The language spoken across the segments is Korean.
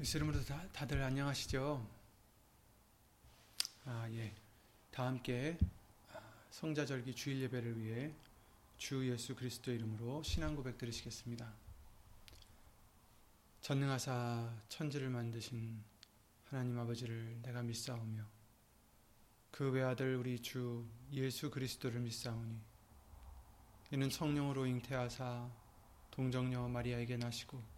예수 이름으로 다, 다들 안녕하시죠? 아, 예. 다 함께 성자절기 주일 예배를 위해 주 예수 그리스도 이름으로 신앙 고백 드리시겠습니다. 전능하사 천지를 만드신 하나님 아버지를 내가 믿사오며 그 외아들 우리 주 예수 그리스도를 믿사오니 이는 성령으로 잉태하사 동정녀 마리아에게 나시고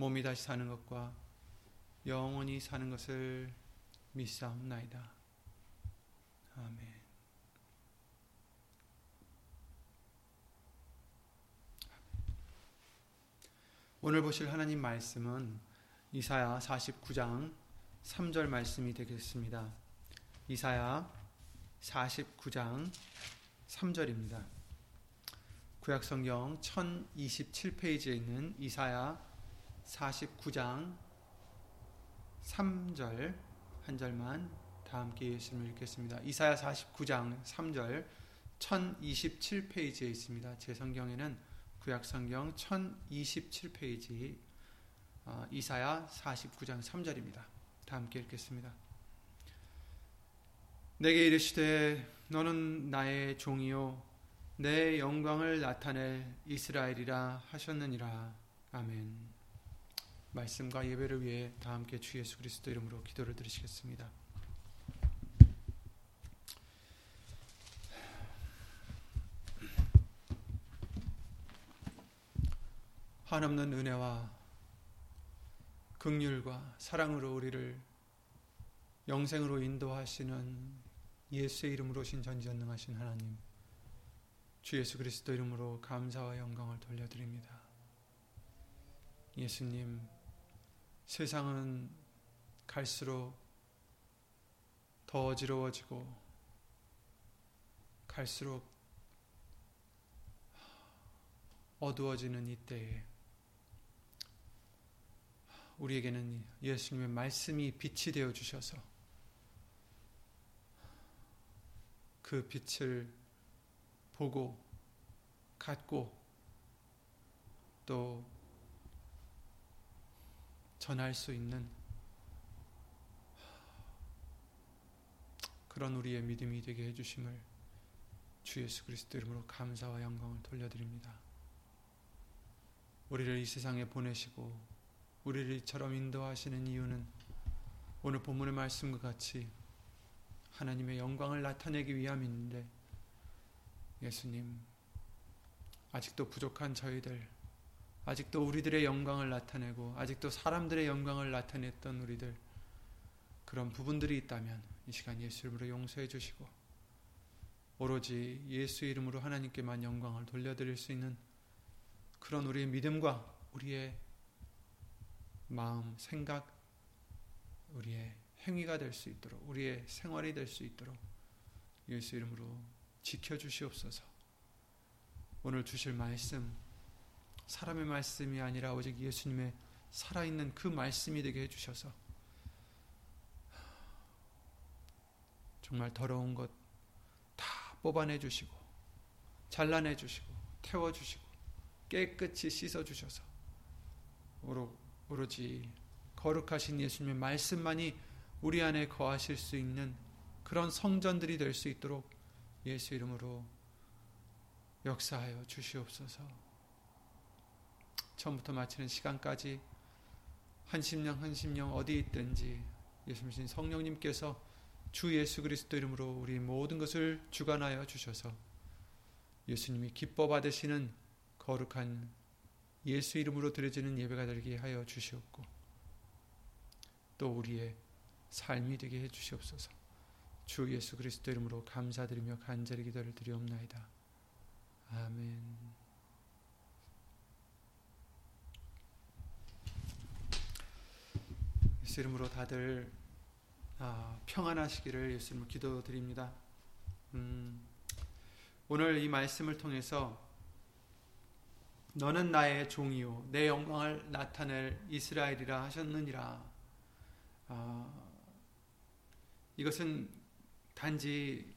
몸이 다시 사는 것과 영원히 사는 것을 믿사옵나이다. 아멘. 오늘 보실 하나님 말씀은 이사야 49장 3절 말씀이 되겠습니다. 이사야 49장 3절입니다. 구약성경 1027페이지에 있는 이사야 49장 3절 한 절만 다 함께 예수님을 읽겠습니다. 이사야 49장 3절 1027페이지에 있습니다. 제 성경에는 구약 성경 1027페이지 어, 이사야 49장 3절입니다. 다 함께 읽겠습니다. 내게 이르시되 너는 나의 종이요 내 영광을 나타낼 이스라엘이라 하셨느니라. 아멘. 말씀과 예배를 위해 다 함께 주 예수 그리스도 이름으로 기도를 드리시겠습니다. 한없는 은혜와 극률과 사랑으로 우리를 영생으로 인도하시는 예수의 이름으로 신 전지전능하신 하나님 주 예수 그리스도 이름으로 감사와 영광을 돌려드립니다. 예수님 세상은 갈수록 더 어지러워지고 갈수록 어두워지는 이때에 우리에게는 예수님의 말씀이 빛이 되어 주셔서 그 빛을 보고 갖고 또 전할 수 있는 그런 우리의 믿음이 되게 해주심을 주 예수 그리스도 이름으로 감사와 영광을 돌려드립니다. 우리를 이 세상에 보내시고 우리를 이처럼 인도하시는 이유는 오늘 본문의 말씀과 같이 하나님의 영광을 나타내기 위함인데 예수님 아직도 부족한 저희들 아직도 우리들의 영광을 나타내고 아직도 사람들의 영광을 나타냈던 우리들 그런 부분들이 있다면 이 시간 예수 이름으로 용서해 주시고 오로지 예수 이름으로 하나님께만 영광을 돌려드릴 수 있는 그런 우리의 믿음과 우리의 마음, 생각, 우리의 행위가 될 수 있도록 우리의 생활이 될 수 있도록 예수 이름으로 지켜 주시옵소서. 오늘 주실 말씀 사람의 말씀이 아니라 오직 예수님의 살아있는 그 말씀이 되게 해주셔서 정말 더러운 것 다 뽑아내 주시고 잘라내 주시고 태워 주시고 깨끗이 씻어 주셔서 오로, 오로지 거룩하신 예수님의 말씀만이 우리 안에 거하실 수 있는 그런 성전들이 될 수 있도록 예수 이름으로 역사하여 주시옵소서. 처음부터 마치는 시간까지 한 심령 한 심령 어디 있든지 예수님 성령님께서 주 예수 그리스도 이름으로 우리 모든 것을 주관하여 주셔서 예수님이 기뻐 받으시는 거룩한 예수 이름으로 드려지는 예배가 되게 하여 주시옵고 또 우리의 삶이 되게 해 주시옵소서. 주 예수 그리스도 이름으로 감사드리며 간절히 기도를 드리옵나이다. 아멘. 예수 이름으로 다들 아, 평안하시기를 예수 이름으로 기도드립니다. 음, 오늘 이 말씀을 통해서 너는 나의 종이요 내 영광을 나타낼 이스라엘이라 하셨느니라. 아, 이것은 단지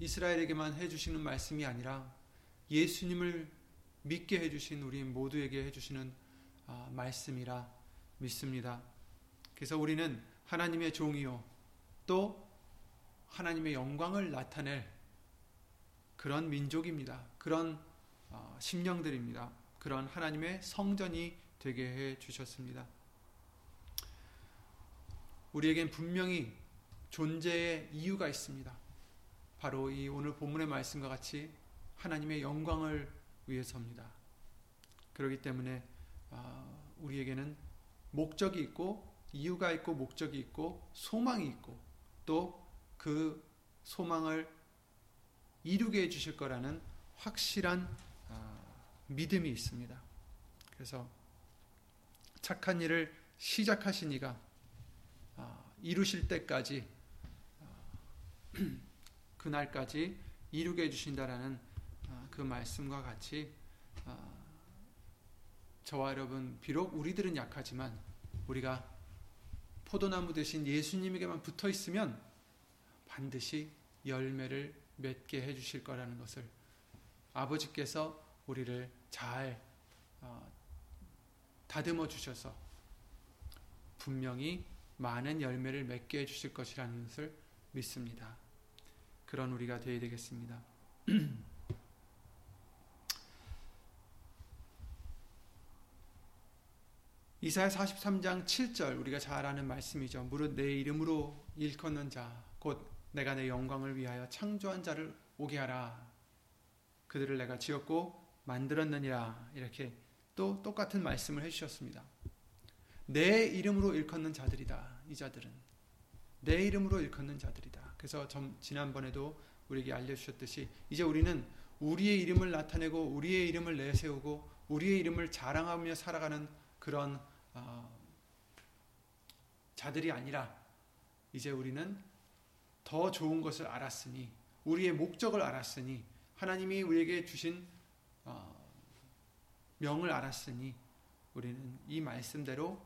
이스라엘에게만 해주시는 말씀이 아니라 예수님을 믿게 해주신 우리 모두에게 해주시는 아, 말씀이라 믿습니다. 그래서 우리는 하나님의 종이요 또 하나님의 영광을 나타낼 그런 민족입니다. 그런 어, 심령들입니다. 그런 하나님의 성전이 되게 해 주셨습니다. 우리에겐 분명히 존재의 이유가 있습니다. 바로 이 오늘 본문의 말씀과 같이 하나님의 영광을 위해서입니다. 그렇기 때문에 어, 우리에게는 목적이 있고 이유가 있고 목적이 있고 소망이 있고 또 그 소망을 이루게 해주실 거라는 확실한 믿음이 있습니다. 그래서 착한 일을 시작하신 이가 이루실 때까지 그날까지 이루게 해주신다라는 그 말씀과 같이 저와 여러분 비록 우리들은 약하지만 우리가 포도나무 대신 예수님에게만 붙어 있으면 반드시 열매를 맺게 해 주실 거라는 것을 아버지께서 우리를 잘 어, 다듬어 주셔서 분명히 많은 열매를 맺게 해 주실 것이라는 것을 믿습니다. 그런 우리가 되어야 되겠습니다. 이사야 43장 7절 우리가 잘 아는 말씀이죠. 무릇 내 이름으로 일컫는 자, 곧 내가 내 영광을 위하여 창조한 자를 오게 하라. 그들을 내가 지었고 만들었느니라. 이렇게 또 똑같은 말씀을 해주셨습니다. 내 이름으로 일컫는 자들이다. 이 자들은 내 이름으로 일컫는 자들이다. 그래서 지난번에도 우리에게 알려주셨듯이 이제 우리는 우리의 이름을 나타내고 우리의 이름을 내세우고 우리의 이름을 자랑하며 살아가는 그런 어, 자들이 아니라 이제 우리는 더 좋은 것을 알았으니 우리의 목적을 알았으니 하나님이 우리에게 주신 어, 명을 알았으니 우리는 이 말씀대로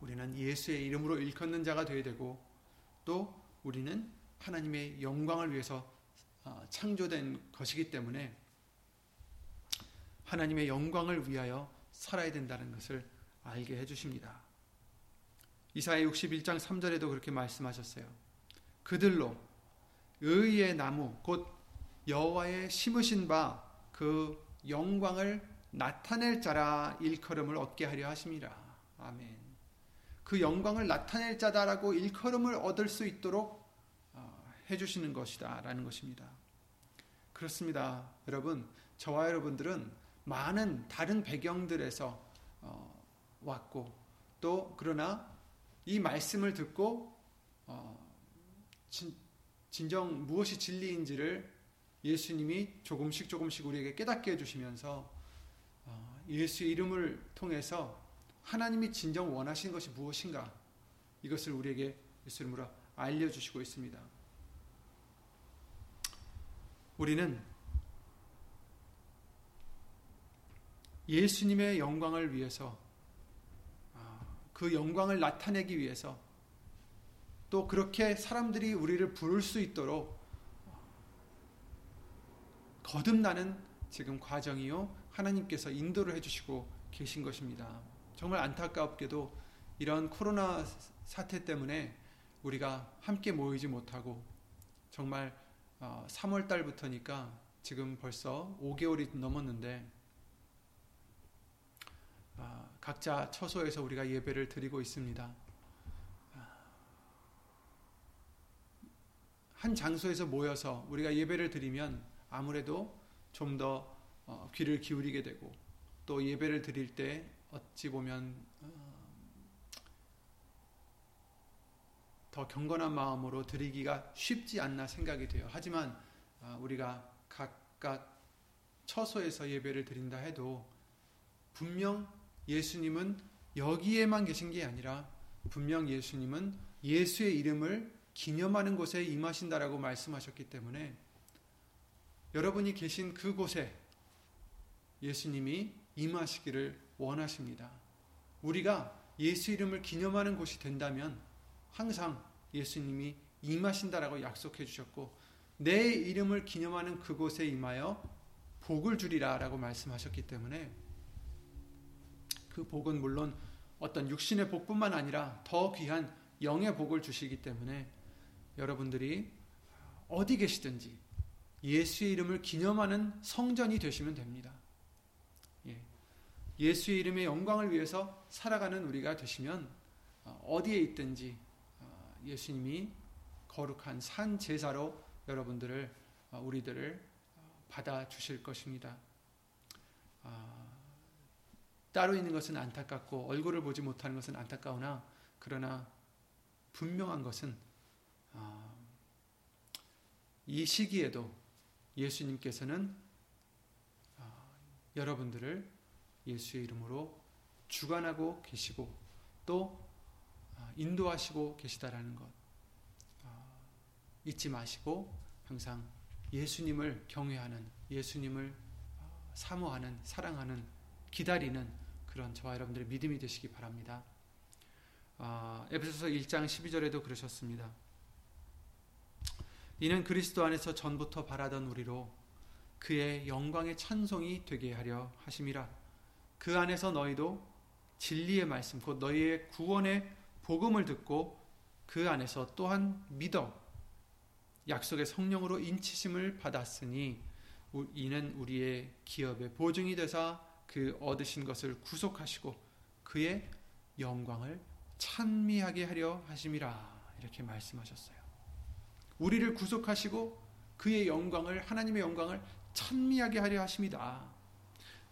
우리는 예수의 이름으로 일컫는 자가 되어야 되고 또 우리는 하나님의 영광을 위해서 어, 창조된 것이기 때문에 하나님의 영광을 위하여 살아야 된다는 것을 알게 해주십니다. 이사야 61장 3절에도 그렇게 말씀하셨어요. 그들로 의의 나무 곧 여호와의 심으신 바 그 영광을 나타낼 자라 일컬음을 얻게 하려 하심이라. 아멘. 그 영광을 나타낼 자다라고 일컬음을 얻을 수 있도록 어, 해주시는 것이다라는 것입니다. 그렇습니다, 여러분. 저와 여러분들은 많은 다른 배경들에서 어, 왔고 또 그러나 이 말씀을 듣고 어, 진, 진정 무엇이 진리인지를 예수님이 조금씩 조금씩 우리에게 깨닫게 해주시면서 어, 예수의 이름을 통해서 하나님이 진정 원하시는 것이 무엇인가 이것을 우리에게 예수 이름으로 알려주시고 있습니다. 우리는 예수님의 영광을 위해서 아, 그 영광을 나타내기 위해서 또 그렇게 사람들이 우리를 부를 수 있도록 거듭나는 지금 과정이요 하나님께서 인도를 해주시고 계신 것입니다. 정말 안타깝게도 이런 코로나 사태 때문에 우리가 함께 모이지 못하고 정말 3월 어, 달부터니까 지금 벌써 5개월이 넘었는데 아, 각자 처소에서 우리가 예배를 드리고 있습니다. 아, 한 장소에서 모여서 우리가 예배를 드리면 아무래도 좀더 어, 귀를 기울이게 되고 또 예배를 드릴 때 어찌 보면 어, 더 경건한 마음으로 드리기가 쉽지 않나 생각이 돼요. 하지만 아, 우리가 각각 처소에서 예배를 드린다 해도 분명 예수님은 여기에만 계신 게 아니라 분명 예수님은 예수의 이름을 기념하는 곳에 임하신다라고 말씀하셨기 때문에 여러분이 계신 그곳에 예수님이 임하시기를 원하십니다. 우리가 예수 이름을 기념하는 곳이 된다면 항상 예수님이 임하신다라고 약속해 주셨고 내 이름을 기념하는 그곳에 임하여 복을 주리라라고 말씀하셨기 때문에 그 복은 물론 어떤 육신의 복뿐만 아니라 더 귀한 영의 복을 주시기 때문에 여러분들이 어디 계시든지 예수의 이름을 기념하는 성전이 되시면 됩니다. 예. 예수의 이름의 영광을 위해서 살아가는 우리가 되시면 어, 어디에 있든지 어, 예수님이 거룩한 산 제사로 여러분들을 어, 우리들을 받아 주실 것입니다. 따로 있는 것은 안타깝고 얼굴을 보지 못하는 것은 안타까우나 그러나 분명한 것은 이 시기에도 예수님께서는 여러분들을 예수의 이름으로 주관하고 계시고 또 인도하시고 계시다라는 것 잊지 마시고 항상 예수님을 경외하는 예수님을 사모하는 사랑하는 기다리는 그런 저와 여러분들의 믿음이 되시기 바랍니다. 아, 에베소서 1장 12절에도 그러셨습니다. 이는 그리스도 안에서 전부터 바라던 우리로 그의 영광의 찬송이 되게 하려 하심이라. 그 안에서 너희도 진리의 말씀 곧 너희의 구원의 복음을 듣고 그 안에서 또한 믿어 약속의 성령으로 인치심을 받았으니 이는 우리의 기업의 보증이 되사 그 얻으신 것을 구속하시고 그의 영광을 찬미하게 하려 하심이라 이렇게 말씀하셨어요. 우리를 구속하시고 그의 영광을 하나님의 영광을 찬미하게 하려 하십니다.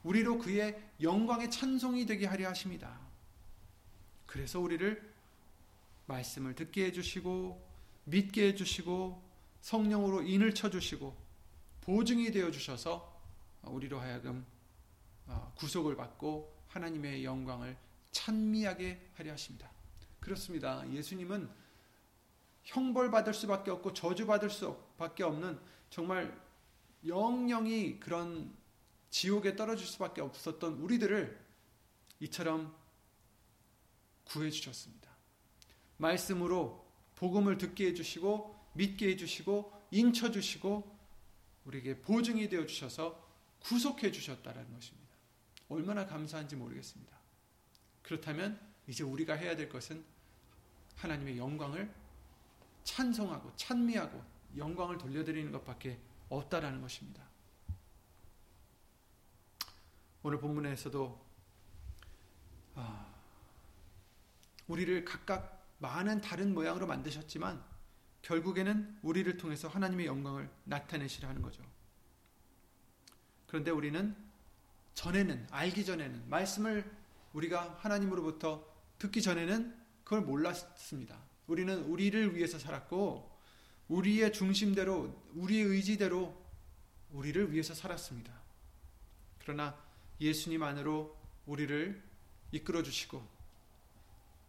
우리로 그의 영광의 찬송이 되게 하려 하십니다. 그래서 우리를 말씀을 듣게 해주시고 믿게 해주시고 성령으로 인을 쳐주시고 보증이 되어 주셔서 우리로 하여금 어, 구속을 받고 하나님의 영광을 찬미하게 하려 하십니다. 그렇습니다. 예수님은 형벌받을 수밖에 없고 저주받을 수밖에 없는 정말 영영이 그런 지옥에 떨어질 수밖에 없었던 우리들을 이처럼 구해 주셨습니다. 말씀으로 복음을 듣게 해 주시고 믿게 해 주시고 인쳐 주시고 우리에게 보증이 되어 주셔서 구속해 주셨다는 것입니다. 얼마나 감사한지 모르겠습니다. 그렇다면 이제 우리가 해야 될 것은 하나님의 영광을 찬송하고 찬미하고 영광을 돌려드리는 것밖에 없다라는 것입니다. 오늘 본문에서도 아, 우리를 각각 많은 다른 모양으로 만드셨지만 결국에는 우리를 통해서 하나님의 영광을 나타내시려 하는 거죠. 그런데 우리는 전에는 알기 전에는 말씀을 우리가 하나님으로부터 듣기 전에는 그걸 몰랐습니다. 우리는 우리를 위해서 살았고 우리의 중심대로 우리의 의지대로 우리를 위해서 살았습니다. 그러나 예수님 안으로 우리를 이끌어 주시고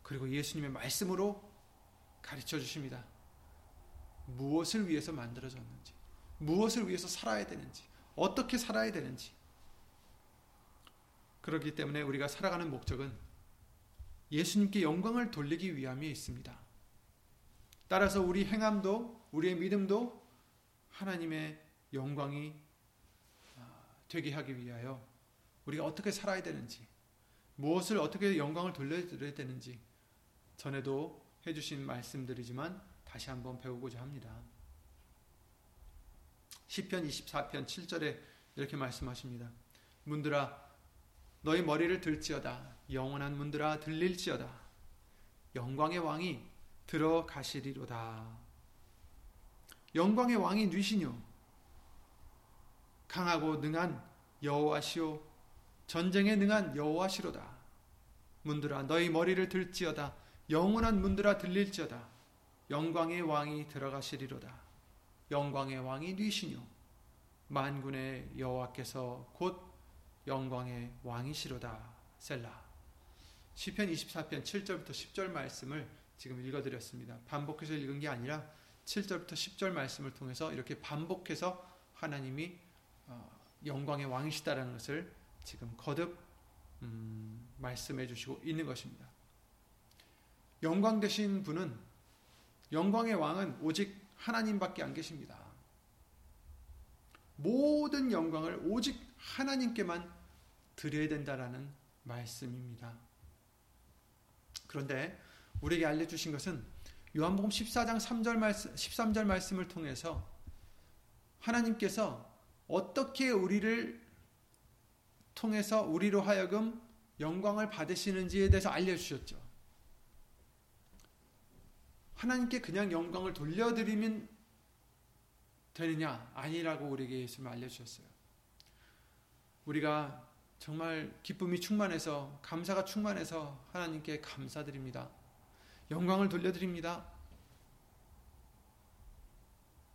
그리고 예수님의 말씀으로 가르쳐 주십니다. 무엇을 위해서 만들어졌는지, 무엇을 위해서 살아야 되는지, 어떻게 살아야 되는지. 그렇기 때문에 우리가 살아가는 목적은 예수님께 영광을 돌리기 위함에 있습니다. 따라서 우리 행함도, 우리의 믿음도 하나님의 영광이 아, 되게 하기 위하여 우리가 어떻게 살아야 되는지, 무엇을 어떻게 영광을 돌려드려야 되는지 전에도 해주신 말씀들이지만 다시 한번 배우고자 합니다. 10편 24편 7절에 이렇게 말씀하십니다. 문들아 너희 머리를 들지어다. 영원한 문들아 들릴지어다. 영광의 왕이 들어가시리로다. 영광의 왕이 누시뇨. 강하고 능한 여호와시오. 전쟁에 능한 여호와시로다. 문들아 너희 머리를 들지어다. 영원한 문들아 들릴지어다. 영광의 왕이 들어가시리로다. 영광의 왕이 뉘시뇨. 만군의 여호와께서 곧 영광의 왕이시로다. 셀라. 시편 24편 7절부터 10절 말씀을 지금 읽어 드렸습니다. 반복해서 읽은 게 아니라 7절부터 10절 말씀을 통해서 이렇게 반복해서 하나님이 어, 영광의 왕이시다라는 것을 지금 거듭 음, 말씀해 주시고 있는 것입니다. 영광 되신 분은 영광의 왕은 오직 하나님밖에 안 계십니다. 모든 영광을 오직 하나님께만 드려야 된다라는 말씀입니다. 그런데 우리에게 알려주신 것은 요한복음 14장 3절 말씀, 13절 말씀을 통해서 하나님께서 어떻게 우리를 통해서 우리로 하여금 영광을 받으시는지에 대해서 알려주셨죠. 하나님께 그냥 영광을 돌려드리면 되느냐? 아니라고 우리에게 예수님 알려주셨어요. 우리가 정말 기쁨이 충만해서 감사가 충만해서 하나님께 감사드립니다. 영광을 돌려드립니다.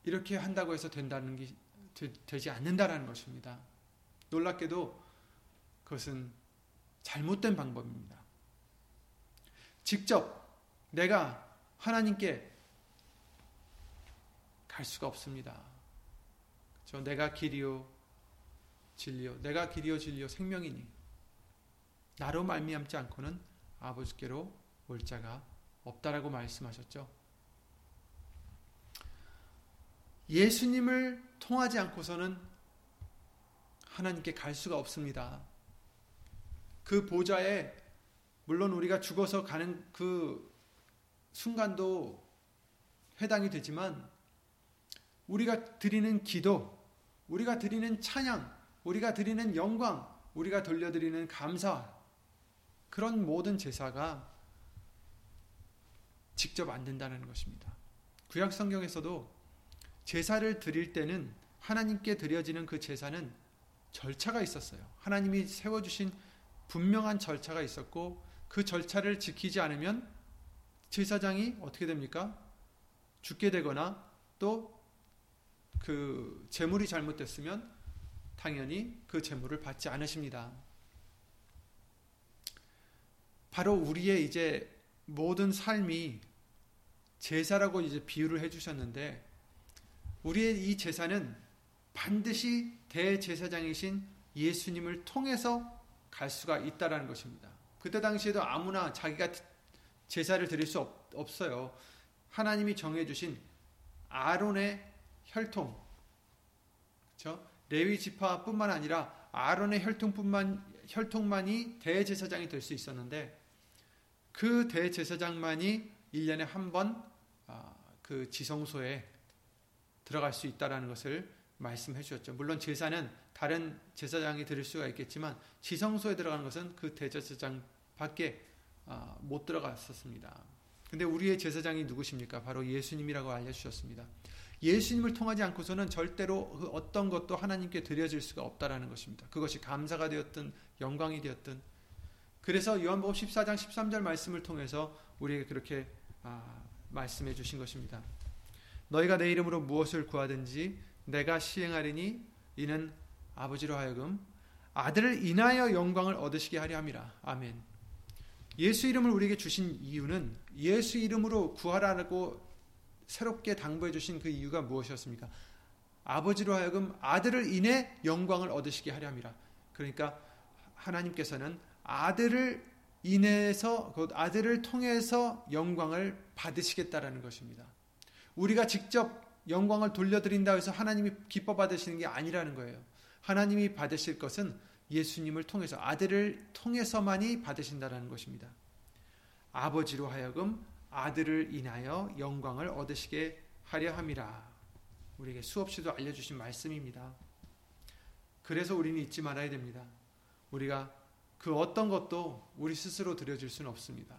이렇게 한다고 해서 된다는 게 되, 지 않는다라는 것입니다. 놀랍게도 그것은 잘못된 방법입니다. 직접 내가 하나님께 갈 수가 없습니다. 저 내가 길이요 진리요 내가 길이요 진리요 생명이니 나로 말미암지 않고는 아버지께로 올 자가 없다라고 말씀하셨죠. 예수님을 통하지 않고서는 하나님께 갈 수가 없습니다. 그 보좌에 물론 우리가 죽어서 가는 그 순간도 해당이 되지만 우리가 드리는 기도, 우리가 드리는 찬양, 우리가 드리는 영광, 우리가 돌려드리는 감사, 그런 모든 제사가 직접 안 된다는 것입니다. 구약 성경에서도 제사를 드릴 때는 하나님께 드려지는 그 제사는 절차가 있었어요. 하나님이 세워주신 분명한 절차가 있었고 그 절차를 지키지 않으면 제사장이 어떻게 됩니까? 죽게 되거나 또 그 재물이 잘못됐으면 당연히 그 재물을 받지 않으십니다. 바로 우리의 이제 모든 삶이 제사라고 이제 비유를 해주셨는데 우리의 이 제사는 반드시 대제사장이신 예수님을 통해서 갈 수가 있다라는 것입니다. 그때 당시에도 아무나 자기가 제사를 드릴 수 없, 없어요. 하나님이 정해주신 아론의 혈통, 그렇죠? 레위 지파뿐만 아니라 아론의 혈통뿐만 혈통만이 대제사장이 될 수 있었는데 그 대제사장만이 1년에 한 번그 아, 지성소에 들어갈 수 있다라는 것을 말씀해 주셨죠. 물론 제사는 다른 제사장이 드릴 수가 있겠지만 지성소에 들어가는 것은 그 대제사장 밖에 아, 못 들어갔었습니다. 근데 우리의 제사장이 누구십니까? 바로 예수님이라고 알려 주셨습니다. 예수님을 통하지 않고서는 절대로 그 어떤 것도 하나님께 드려질 수가 없다라는 것입니다. 그것이 감사가 되었든 영광이 되었든 그래서 요한복음 14장 13절 말씀을 통해서 우리에게 그렇게 아, 말씀해 주신 것입니다. 너희가 내 이름으로 무엇을 구하든지 내가 시행하리니 이는 아버지로 하여금 아들을 인하여 영광을 얻으시게 하려 함이라. 아멘. 예수 이름을 우리에게 주신 이유는 예수 이름으로 구하라고 새롭게 당부해 주신 그 이유가 무엇이었습니까? 아버지로 하여금 아들을 인해 영광을 얻으시게 하려 함이라. 그러니까 하나님께서는 아들을 인해서 곧 아들을 통해서 영광을 받으시겠다라는 것입니다. 우리가 직접 영광을 돌려드린다 해서 하나님이 기뻐 받으시는 게 아니라는 거예요. 하나님이 받으실 것은 예수님을 통해서 아들을 통해서만이 받으신다라는 것입니다. 아버지로 하여금 아들을 인하여 영광을 얻으시게 하려 함이라. 우리에게 수없이도 알려주신 말씀입니다. 그래서 우리는 잊지 말아야 됩니다. 우리가 그 어떤 것도 우리 스스로 드려질 수는 없습니다.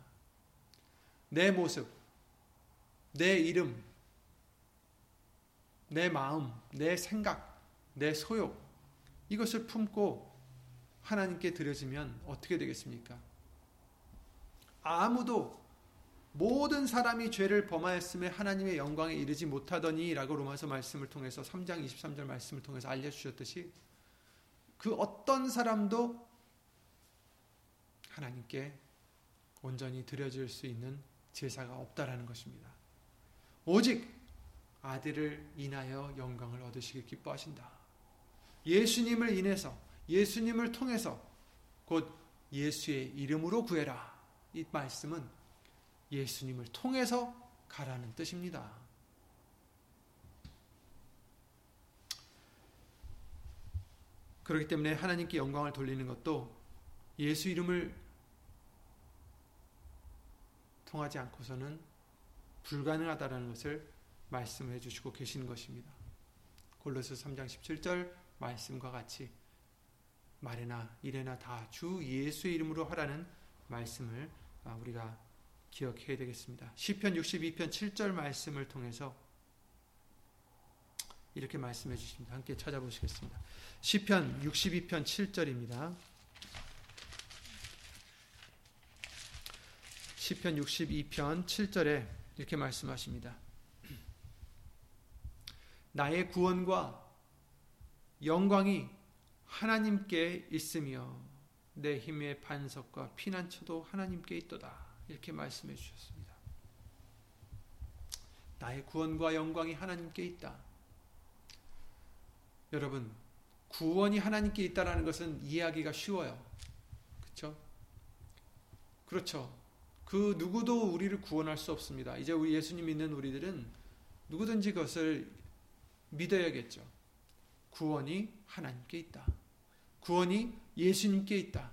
내 모습, 내 이름, 내 마음, 내 생각, 내 소욕, 이것을 품고 하나님께 드려지면 어떻게 되겠습니까? 아무도 모든 사람이 죄를 범하였음에 하나님의 영광에 이르지 못하더니 라고 로마서 말씀을 통해서 3장 23절 말씀을 통해서 알려 주셨듯이 그 어떤 사람도 하나님께 온전히 드려질 수 있는 제사가 없다라는 것입니다. 오직 아들을 인하여 영광을 얻으시길 기뻐하신다. 예수님을 인해서 예수님을 통해서 곧 예수의 이름으로 구해라. 이 말씀은 예수님을 통해서 가라는 뜻입니다. 그렇기 때문에 하나님께 영광을 돌리는 것도 예수 이름을 통하지 않고서는 불가능하다는 것을 말씀해 주시고 계시는 것입니다. 골로새 3장 17절 말씀과 같이 말이나 일에나 다 주 예수의 이름으로 하라는 말씀을 아, 우리가 기억해야 되겠습니다. 시편 62편 7절 말씀을 통해서 이렇게 말씀해 주십니다. 함께 찾아보시겠습니다. 시편 62편 7절입니다. 시편 62편 7절에 이렇게 말씀하십니다. 나의 구원과 영광이 하나님께 있으며 내 힘의 반석과 피난처도 하나님께 있도다. 이렇게 말씀해 주셨습니다. 나의 구원과 영광이 하나님께 있다. 여러분, 구원이 하나님께 있다라는 것은 이해하기가 쉬워요. 그렇죠? 그렇죠. 그 누구도 우리를 구원할 수 없습니다. 이제 우리 예수님 믿는 우리들은 누구든지 그것을 믿어야겠죠. 구원이 하나님께 있다. 구원이 예수님께 있다.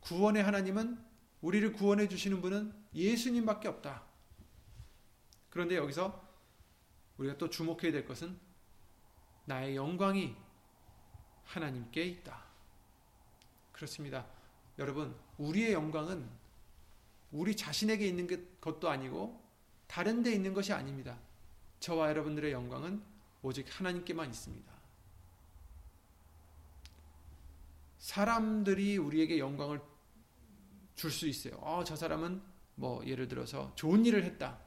구원의 하나님은 우리를 구원해 주시는 분은 예수님밖에 없다. 그런데 여기서 우리가 또 주목해야 될 것은 나의 영광이 하나님께 있다. 그렇습니다. 여러분, 우리의 영광은 우리 자신에게 있는 것도 아니고 다른 데 있는 것이 아닙니다. 저와 여러분들의 영광은 오직 하나님께만 있습니다. 사람들이 우리에게 영광을 줄 수 있어요. 어, 저 사람은 뭐 예를 들어서 좋은 일을 했다.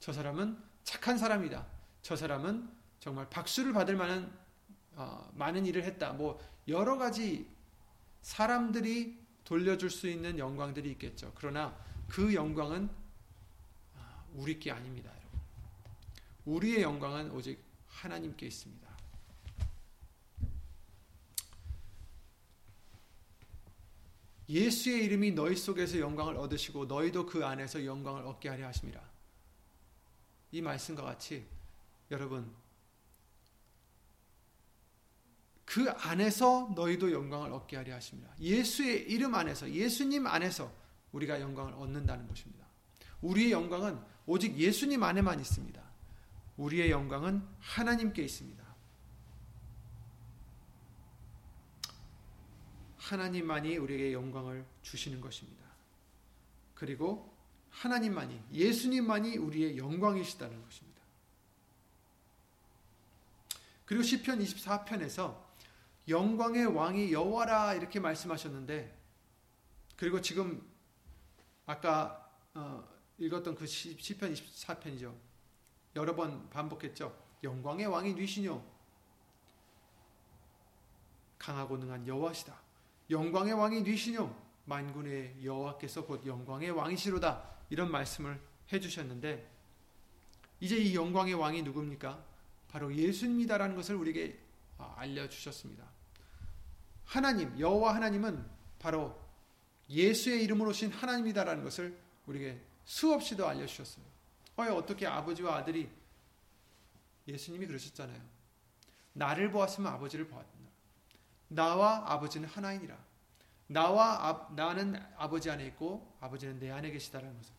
저 사람은 착한 사람이다. 저 사람은 정말 박수를 받을 만한 어, 많은 일을 했다. 뭐 여러 가지 사람들이 돌려줄 수 있는 영광들이 있겠죠. 그러나 그 영광은 아, 우리 게 아닙니다, 여러분. 우리의 영광은 오직 하나님께 있습니다. 예수의 이름이 너희 속에서 영광을 얻으시고 너희도 그 안에서 영광을 얻게 하려 하심이라. 이 말씀과 같이 여러분 그 안에서 너희도 영광을 얻게 하려 하십니다. 예수의 이름 안에서 예수님 안에서 우리가 영광을 얻는다는 것입니다. 우리의 영광은 오직 예수님 안에만 있습니다. 우리의 영광은 하나님께 있습니다. 하나님만이 우리에게 영광을 주시는 것입니다. 그리고 하나님만이 예수님만이 우리의 영광이시다는 것입니다. 그리고 시편 24편에서 영광의 왕이 여호와라 이렇게 말씀하셨는데 그리고 지금 아까 어, 읽었던 그 시편 24편이죠. 여러 번 반복했죠. 영광의 왕이 누시뇨 강하고 능한 여호와시다. 영광의 왕이 누시뇨 만군의 여호와께서 곧 영광의 왕이시로다. 이런 말씀을 해 주셨는데 이제 이 영광의 왕이 누굽니까? 바로 예수님이다라는 것을 우리에게 아, 알려 주셨습니다. 하나님, 여호와 하나님은 바로 예수의 이름으로 오신 하나님이다라는 것을 우리에게 수없이도 알려주셨어요. 어, 어떻게 아버지와 아들이 예수님이 그러셨잖아요. 나를 보았으면 아버지를 보았다. 나와 아버지는 하나이니라. 나와 아, 나는 아버지 안에 있고 아버지는 내 안에 계시다라는 것을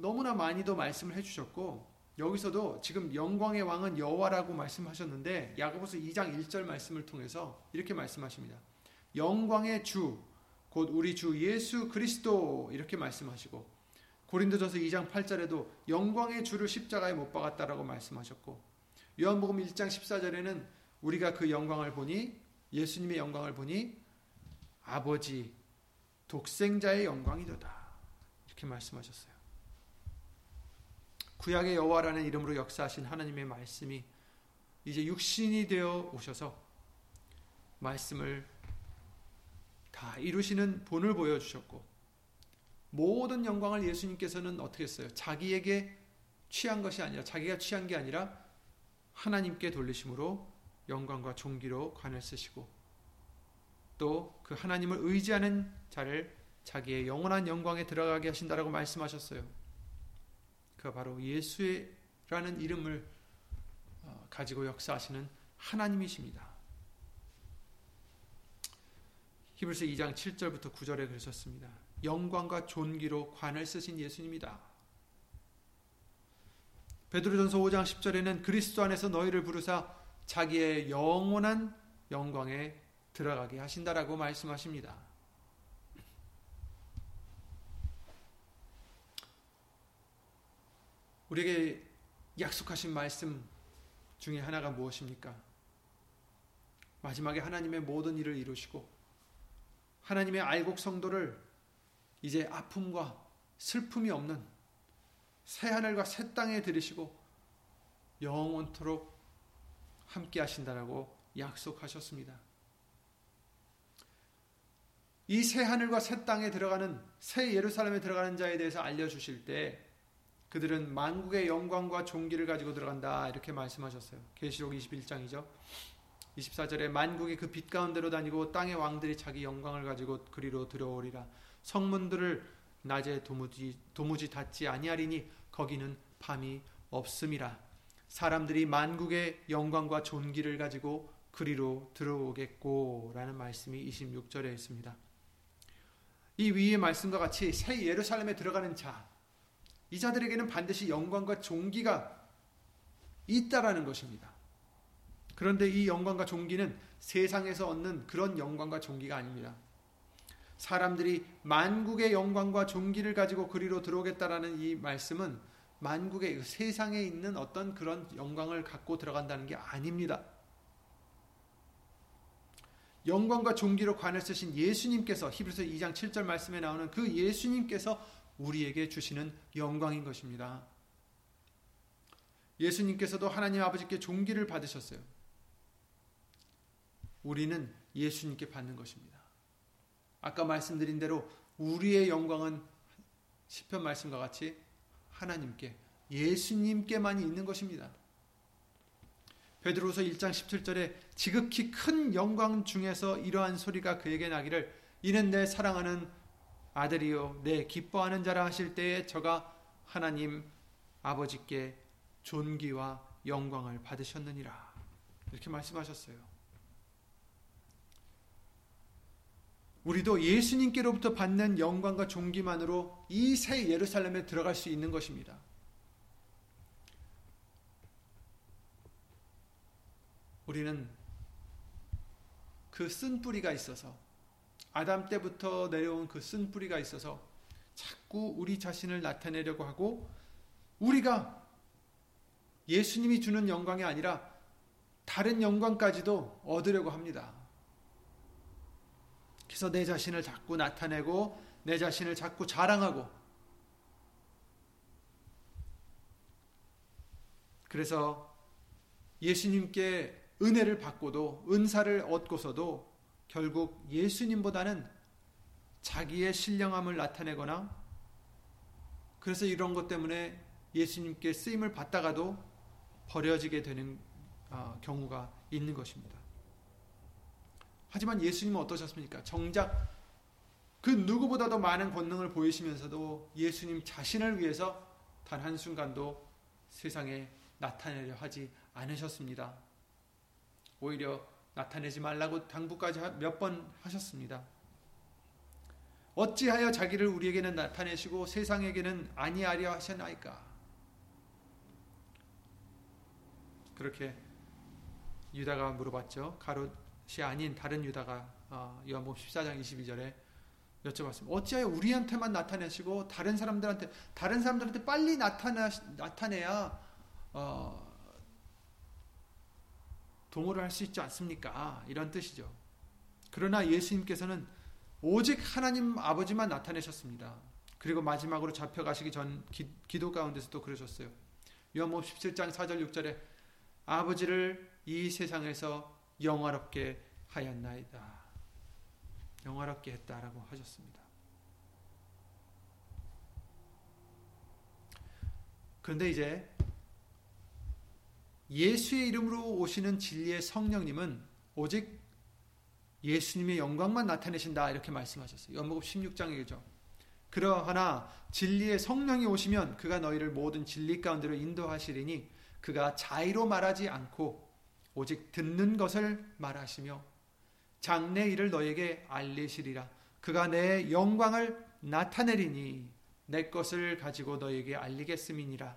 너무나 많이도 말씀을 해주셨고 여기서도 지금 영광의 왕은 여호와라고 말씀하셨는데 야고보서 2장 1절 말씀을 통해서 이렇게 말씀하십니다. 영광의 주, 곧 우리 주 예수 그리스도 이렇게 말씀하시고 고린도전서 2장 8절에도 영광의 주를 십자가에 못 박았다라고 말씀하셨고 요한복음 1장 14절에는 우리가 그 영광을 보니 예수님의 영광을 보니 아버지 독생자의 영광이도다 이렇게 말씀하셨어요. 구약의 여호와라는 이름으로 역사하신 하나님의 말씀이 이제 육신이 되어 오셔서 말씀을 다 이루시는 본을 보여주셨고 모든 영광을 예수님께서는 어떻게 했어요? 자기에게 취한 것이 아니라 자기가 취한 게 아니라 하나님께 돌리심으로 영광과 존귀로 관을 쓰시고 또 그 하나님을 의지하는 자를 자기의 영원한 영광에 들어가게 하신다라고 말씀하셨어요. 그가 바로 예수라는 이름을 어, 가지고 역사하시는 하나님이십니다. 히브리서 2장 7절부터 9절에 그러셨습니다. 영광과 존귀로 관을 쓰신 예수님이다. 베드로전서 5장 10절에는 그리스도 안에서 너희를 부르사 자기의 영원한 영광에 들어가게 하신다라고 말씀하십니다. 우리에게 약속하신 말씀 중에 하나가 무엇입니까? 마지막에 하나님의 모든 일을 이루시고 하나님의 알곡 성도를 이제 아픔과 슬픔이 없는 새 하늘과 새 땅에 들으시고 영원토록 함께 하신다라고 약속하셨습니다. 이 새 하늘과 새 땅에 들어가는 새 예루살렘에 들어가는 자에 대해서 알려 주실 때 그들은 만국의 영광과 존귀를 가지고 들어간다 이렇게 말씀하셨어요. 계시록 21장이죠. 24절에 만국이 그 빛 가운데로 다니고 땅의 왕들이 자기 영광을 가지고 그리로 들어오리라. 성문들을 낮에 도무지 도무지 닫지 아니하리니 거기는 밤이 없음이라. 사람들이 만국의 영광과 존귀를 가지고 그리로 들어오겠고라는 말씀이 26절에 있습니다. 이 위의 말씀과 같이 새 예루살렘에 들어가는 자, 이 자들에게는 반드시 영광과 존귀가 있다라는 것입니다. 그런데 이 영광과 존귀는 세상에서 얻는 그런 영광과 존귀가 아닙니다. 사람들이 만국의 영광과 존귀를 가지고 그리로 들어오겠다라는 이 말씀은 만국의 그 세상에 있는 어떤 그런 영광을 갖고 들어간다는 게 아닙니다. 영광과 존귀로 관을 쓰신 예수님께서 히브리서 2장 7절 말씀에 나오는 그 예수님께서 우리에게 주시는 영광인 것입니다. 예수님께서도 하나님 아버지께 존귀를 받으셨어요. 우리는 예수님께 받는 것입니다. 아까 말씀드린 대로 우리의 영광은 시편 말씀과 같이 하나님께 예수님께만 있는 것입니다. 베드로서 1장 17절에 지극히 큰 영광 중에서 이러한 소리가 그에게 나기를 이는 내 사랑하는 아들이요 내 기뻐하는 자라 하실 때에 저가 하나님 아버지께 존귀와 영광을 받으셨느니라 이렇게 말씀하셨어요. 우리도 예수님께로부터 받는 영광과 존귀만으로 이 새 예루살렘에 들어갈 수 있는 것입니다. 우리는 그 쓴 뿌리가 있어서 아담 때부터 내려온 그 쓴 뿌리가 있어서 자꾸 우리 자신을 나타내려고 하고 우리가 예수님이 주는 영광이 아니라 다른 영광까지도 얻으려고 합니다. 그래서 내 자신을 자꾸 나타내고 내 자신을 자꾸 자랑하고 그래서 예수님께 은혜를 받고도 은사를 얻고서도 결국 예수님보다는 자기의 신령함을 나타내거나 그래서 이런 것 때문에 예수님께 쓰임을 받다가도 버려지게 되는 어, 경우가 있는 것입니다. 하지만 예수님은 어떠셨습니까? 정작 그 누구보다도 많은 권능을 보이시면서도 예수님 자신을 위해서 단 한순간도 세상에 나타내려 하지 않으셨습니다. 오히려 나타내지 말라고 당부까지 몇 번 하셨습니다. 어찌하여 자기를 우리에게는 나타내시고 세상에게는 아니하려 하셨나이까? 그렇게 유다가 물어봤죠. 가롯 이 아닌 다른 유다가 어, 요한복음 14장 22절에 여쭤봤습니다. 어찌하여 우리한테만 나타내시고 다른 사람들한테 다른 사람들한테 빨리 나타나 나타내야 어, 동호를 할 수 있지 않습니까? 이런 뜻이죠. 그러나 예수님께서는 오직 하나님 아버지만 나타내셨습니다. 그리고 마지막으로 잡혀가시기 전 기, 도 가운데서도 그러셨어요. 요한복음 17장 4절 6절에 아버지를 이 세상에서 영화롭게 하였나이다. 영화롭게 했다라고 하셨습니다. 그런데 이제 예수의 이름으로 오시는 진리의 성령님은 오직 예수님의 영광만 나타내신다 이렇게 말씀하셨어요. 연복음 16장 1절. 그러하나 진리의 성령이 오시면 그가 너희를 모든 진리 가운데로 인도하시리니 그가 자의로 말하지 않고 오직 듣는 것을 말하시며 장래 일을 너에게 알리시리라. 그가 내 영광을 나타내리니 내 것을 가지고 너에게 알리겠음이니라.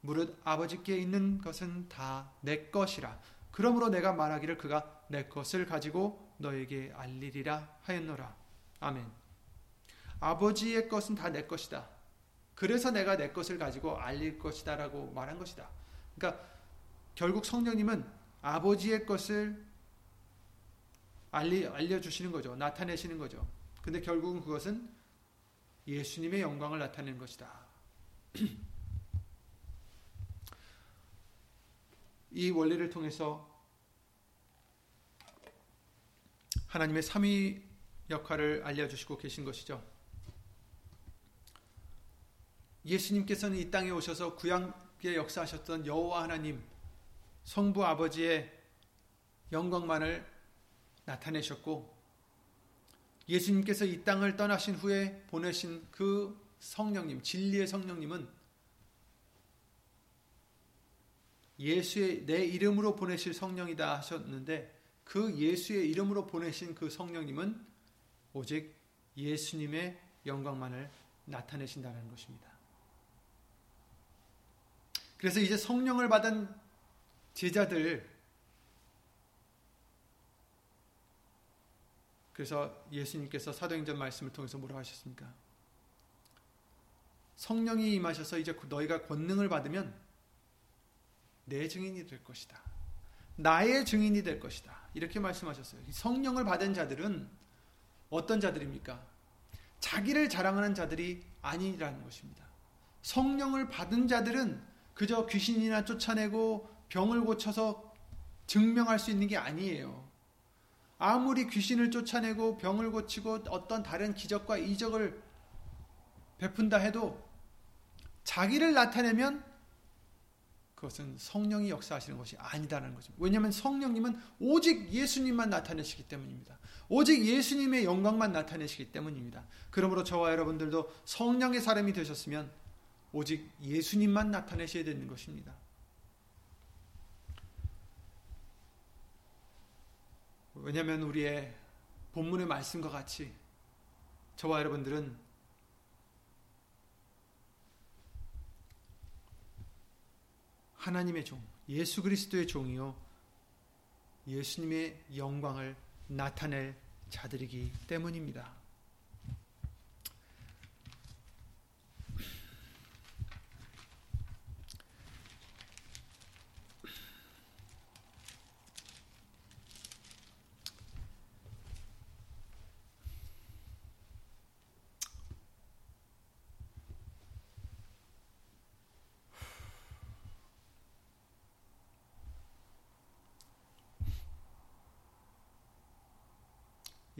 무릇 아버지께 있는 것은 다 내 것이라. 그러므로 내가 말하기를 그가 내 것을 가지고 너에게 알리리라 하였노라. 아멘. 아버지의 것은 다 내 것이다. 그래서 내가 내 것을 가지고 알릴 것이다라고 말한 것이다. 그러니까 결국 성령님은 아버지의 것을 알리, 알려주시는 거죠. 나타내시는 거죠. 근데 결국은 그것은 예수님의 영광을 나타내는 것이다. 이 원리를 통해서 하나님의 삼위 역할을 알려주시고 계신 것이죠. 예수님께서는 이 땅에 오셔서 구약에 역사하셨던 여호와 하나님, 성부 아버지의 영광만을 나타내셨고, 예수님께서 이 땅을 떠나신 후에 보내신 그 성령님, 진리의 성령님은 예수의 내 이름으로 보내실 성령이다 하셨는데 그 예수의 이름으로 보내신 그 성령님은 오직 예수님의 영광만을 나타내신다는 것입니다. 그래서 이제 성령을 받은 제자들 그래서 예수님께서 사도행전 말씀을 통해서 뭐라고 하셨습니까? 성령이 임하셔서 이제 너희가 권능을 받으면 내 증인이 될 것이다. 나의 증인이 될 것이다. 이렇게 말씀하셨어요. 성령을 받은 자들은 어떤 자들입니까? 자기를 자랑하는 자들이 아니라는 것입니다. 성령을 받은 자들은 그저 귀신이나 쫓아내고 병을 고쳐서 증명할 수 있는 게 아니에요. 아무리 귀신을 쫓아내고 병을 고치고 어떤 다른 기적과 이적을 베푼다 해도 자기를 나타내면 그것은 성령이 역사하시는 것이 아니다라는 거죠. 왜냐하면 성령님은 오직 예수님만 나타내시기 때문입니다. 오직 예수님의 영광만 나타내시기 때문입니다. 그러므로 저와 여러분들도 성령의 사람이 되셨으면 오직 예수님만 나타내셔야 되는 것입니다. 왜냐하면 우리의 본문의 말씀과 같이 저와 여러분들은 하나님의 종, 예수 그리스도의 종이요. 예수님의 영광을 나타낼 자들이기 때문입니다.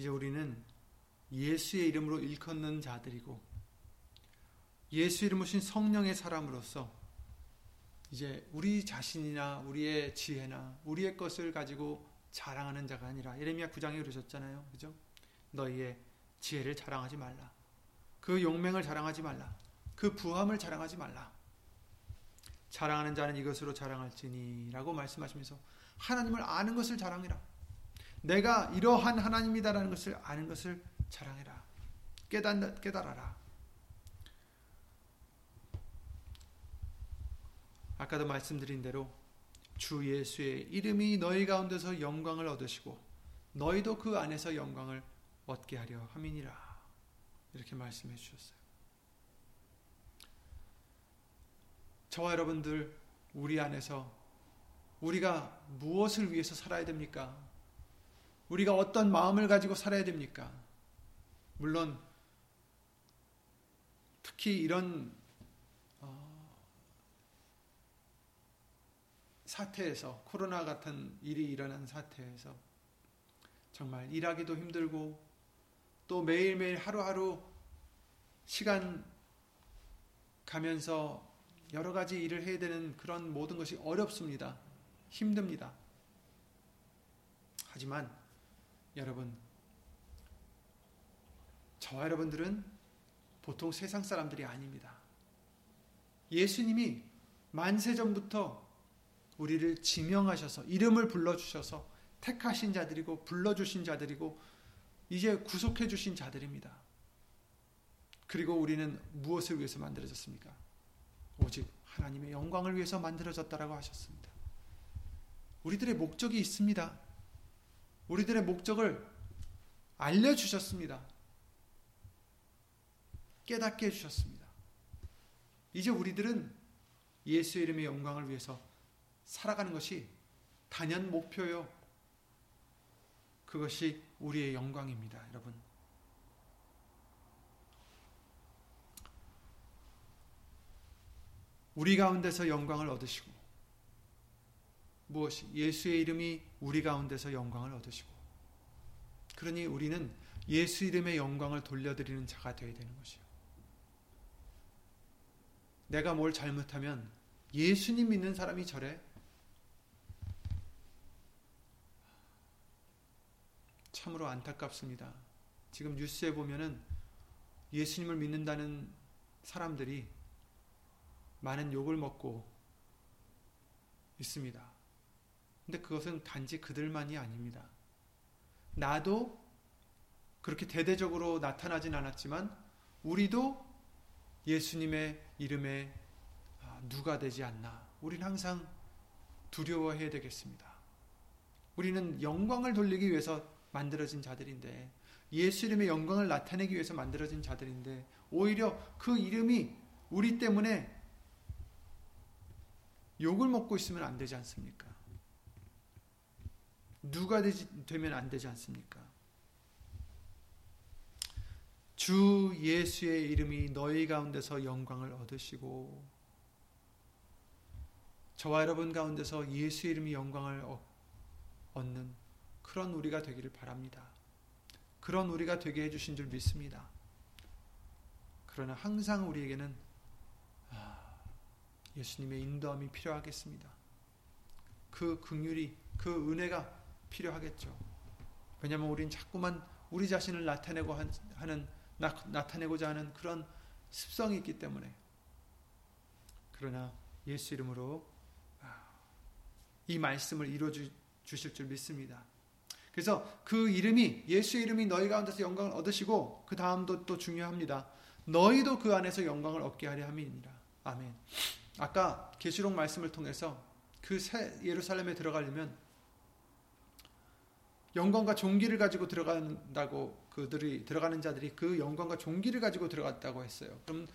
이제 우리는 예수의 이름으로 일컫는 자들이고 예수 이름 오신 성령의 사람으로서 이제 우리 자신이나 우리의 지혜나 우리의 것을 가지고 자랑하는 자가 아니라 예레미야 9장에 그러셨잖아요. 그죠? 너희의 지혜를 자랑하지 말라. 그 용맹을 자랑하지 말라. 그 부함을 자랑하지 말라. 자랑하는 자는 이것으로 자랑할지니라고 말씀하시면서 하나님을 아는 것을 자랑해라. 내가 이러한 하나님이다라는 것을 아는 것을 자랑해라. 깨닫, 깨달아라. 아까도 말씀드린 대로 주 예수의 이름이 너희 가운데서 영광을 얻으시고 너희도 그 안에서 영광을 얻게 하려 함이니라. 이렇게 말씀해 주셨어요. 저와 여러분들 우리 안에서 우리가 무엇을 위해서 살아야 됩니까? 우리가 어떤 마음을 가지고 살아야 됩니까? 물론 특히 이런 어, 사태에서 코로나 같은 일이 일어난 사태에서 정말 일하기도 힘들고 또 매일매일 하루하루 시간 가면서 여러 가지 일을 해야 되는 그런 모든 것이 어렵습니다. 힘듭니다. 하지만 여러분, 저와 여러분들은 보통 세상 사람들이 아닙니다. 예수님이 만세 전부터 우리를 지명하셔서 이름을 불러주셔서 택하신 자들이고 불러주신 자들이고 이제 구속해 주신 자들입니다. 그리고 우리는 무엇을 위해서 만들어졌습니까? 오직 하나님의 영광을 위해서 만들어졌다라고 하셨습니다. 우리들의 목적이 있습니다. 우리들의 목적을 알려주셨습니다. 깨닫게 해주셨습니다. 이제 우리들은 예수의 이름의 영광을 위해서 살아가는 것이 단연 목표요. 그것이 우리의 영광입니다, 여러분. 우리 가운데서 영광을 얻으시고 무엇이 예수의 이름이 우리 가운데서 영광을 얻으시고 그러니 우리는 예수 이름의 영광을 돌려드리는 자가 되어야 되는 것이요. 내가 뭘 잘못하면 예수님 믿는 사람이 저래 참으로 안타깝습니다. 지금 뉴스에 보면은 예수님을 믿는다는 사람들이 많은 욕을 먹고 있습니다. 근데 그것은 단지 그들만이 아닙니다. 나도 그렇게 대대적으로 나타나진 않았지만 우리도 예수님의 이름에 아, 누가 되지 않나. 우리는 항상 두려워해야 되겠습니다. 우리는 영광을 돌리기 위해서 만들어진 자들인데 예수 이름의 영광을 나타내기 위해서 만들어진 자들인데 오히려 그 이름이 우리 때문에 욕을 먹고 있으면 안 되지 않습니까? 누가 되지, 되면 안 되지 않습니까? 주 예수의 이름이 너희 가운데서 영광을 얻으시고 저와 여러분 가운데서 예수의 이름이 영광을 얻는 그런 우리가 되기를 바랍니다. 그런 우리가 되게 해주신 줄 믿습니다. 그러나 항상 우리에게는 아, 예수님의 인도함이 필요하겠습니다. 그 긍휼이 그 은혜가 필요하겠죠. 왜냐하면 우린 자꾸만 우리 자신을 나타내고 하는 나, 타내고자 하는 그런 습성이 있기 때문에 그러나 예수 이름으로 아, 이 말씀을 이루어 주실 줄 믿습니다. 그래서 그 이름이 예수의 이름이 너희 가운데서 영광을 얻으시고 그 다음도 또 중요합니다. 너희도 그 안에서 영광을 얻게 하려 함이니라. 아멘. 아까 계시록 말씀을 통해서 그새 예루살렘에 들어가려면 영광과 종기를 가지고 들어간다고 그들이 들어가는 자들이 그 영광과 종기를 가지고 들어갔다고 했어요. 그럼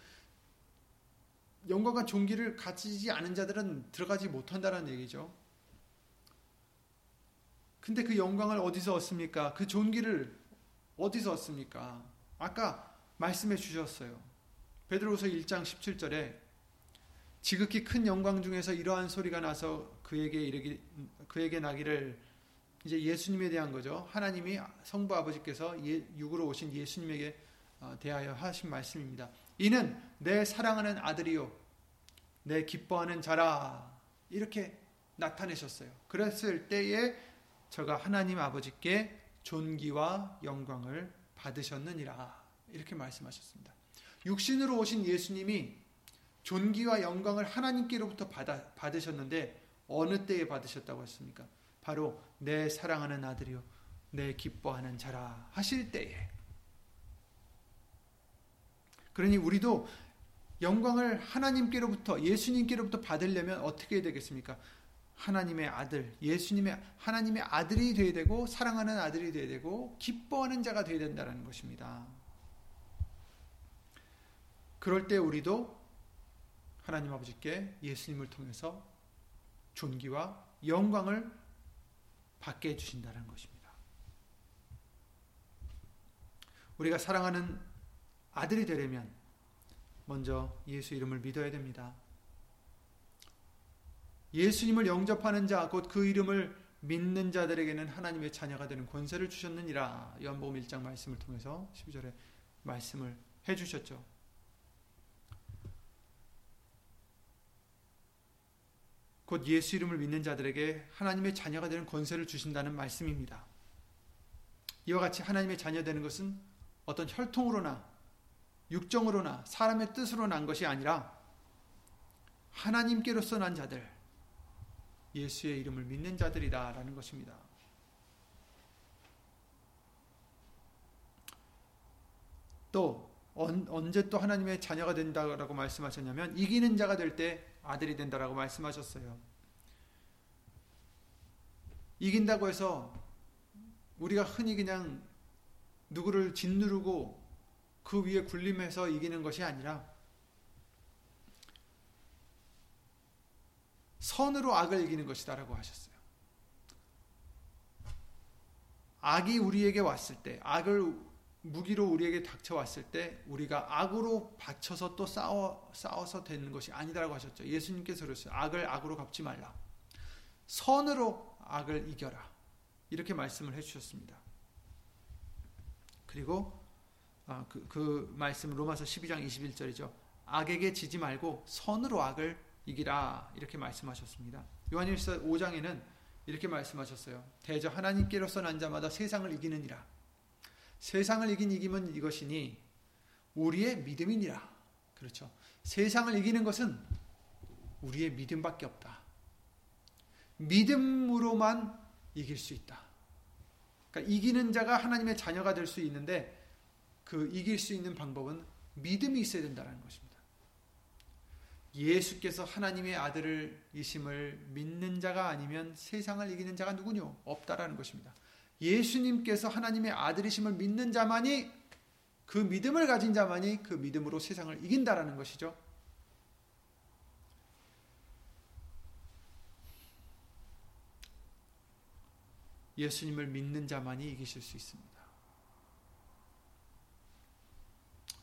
영광과 종기를 가지지 않은 자들은 들어가지 못한다는 얘기죠. 근데 그 영광을 어디서 얻습니까? 그 존귀를 어디서 얻습니까? 아까 말씀해 주셨어요. 베드로후서 1장 17절에 지극히 큰 영광 중에서 이러한 소리가 나서 그에게 이르기 그에게 나기를 이제 예수님에 대한 거죠. 하나님이 성부 아버지께서 예, 육으로 오신 예수님에게 어, 대하여 하신 말씀입니다. 이는 내 사랑하는 아들이요 내 기뻐하는 자라 이렇게 나타내셨어요. 그랬을 때에 저가 하나님 아버지께 존귀와 영광을 받으셨느니라. 이렇게 말씀하셨습니다. 육신으로 오신 예수님이 존귀와 영광을 하나님께로부터 받아, 받으셨는데 어느 때에 받으셨다고 했습니까? 바로 내 사랑하는 아들이요 내 기뻐하는 자라 하실 때에 그러니 우리도 영광을 하나님께로부터 예수님께로부터 받으려면 어떻게 되겠습니까? 하나님의 아들, 예수님의 하나님의 아들이 되어야 되고 사랑하는 아들이 되어야 되고 기뻐하는 자가 되어야 된다는 것입니다. 그럴 때 우리도 하나님 아버지께 예수님을 통해서 존귀와 영광을 받게 해주신다는 것입니다. 우리가 사랑하는 아들이 되려면 먼저 예수 이름을 믿어야 됩니다. 예수님을 영접하는 자, 곧 그 이름을 믿는 자들에게는 하나님의 자녀가 되는 권세를 주셨느니라. 요한복음 1장 말씀을 통해서 12절에 말씀을 해 주셨죠. 곧 예수 이름을 믿는 자들에게 하나님의 자녀가 되는 권세를 주신다는 말씀입니다. 이와 같이 하나님의 자녀 되는 것은 어떤 혈통으로나 육정으로나 사람의 뜻으로 난 것이 아니라 하나님께로서 난 자들, 예수의 이름을 믿는 자들이다라는 것입니다. 또 언제 또 하나님의 자녀가 된다라고 말씀하셨냐면 이기는 자가 될 때 아들이 된다라고 말씀하셨어요. 이긴다고 해서 우리가 흔히 그냥 누구를 짓누르고 그 위에 군림해서 이기는 것이 아니라 선으로 악을 이기는 것이다라고 하셨어요. 악이 우리에게 왔을 때, 악을 무기로 우리에게 닥쳐왔을 때, 우리가 악으로 받쳐서 또 싸워, 싸워서 되는 것이 아니다라고 하셨죠. 예수님께서 그랬어요. 악을 악으로 갚지 말라. 선으로 악을 이겨라. 이렇게 말씀을 해주셨습니다. 그리고 아, 그, 그 말씀 로마서 12장 21절이죠. 악에게 지지 말고 선으로 악을 이기라 이렇게 말씀하셨습니다. 요한일서 5장에는 이렇게 말씀하셨어요. 대저 하나님께로서 난 자마다 세상을 이기느니라. 세상을 이긴 이김은 이것이니 우리의 믿음이니라. 그렇죠. 세상을 이기는 것은 우리의 믿음밖에 없다. 믿음으로만 이길 수 있다. 그러니까 이기는 자가 하나님의 자녀가 될 수 있는데 그 이길 수 있는 방법은 믿음이 있어야 된다는 것입니다. 예수께서 하나님의 아들을 이심을 믿는 자가 아니면 세상을 이기는 자가 누구뇨? 없다라는 것입니다. 예수님께서 하나님의 아들이심을 믿는 자만이 그 믿음을 가진 자만이 그 믿음으로 세상을 이긴다라는 것이죠. 예수님을 믿는 자만이 이기실 수 있습니다.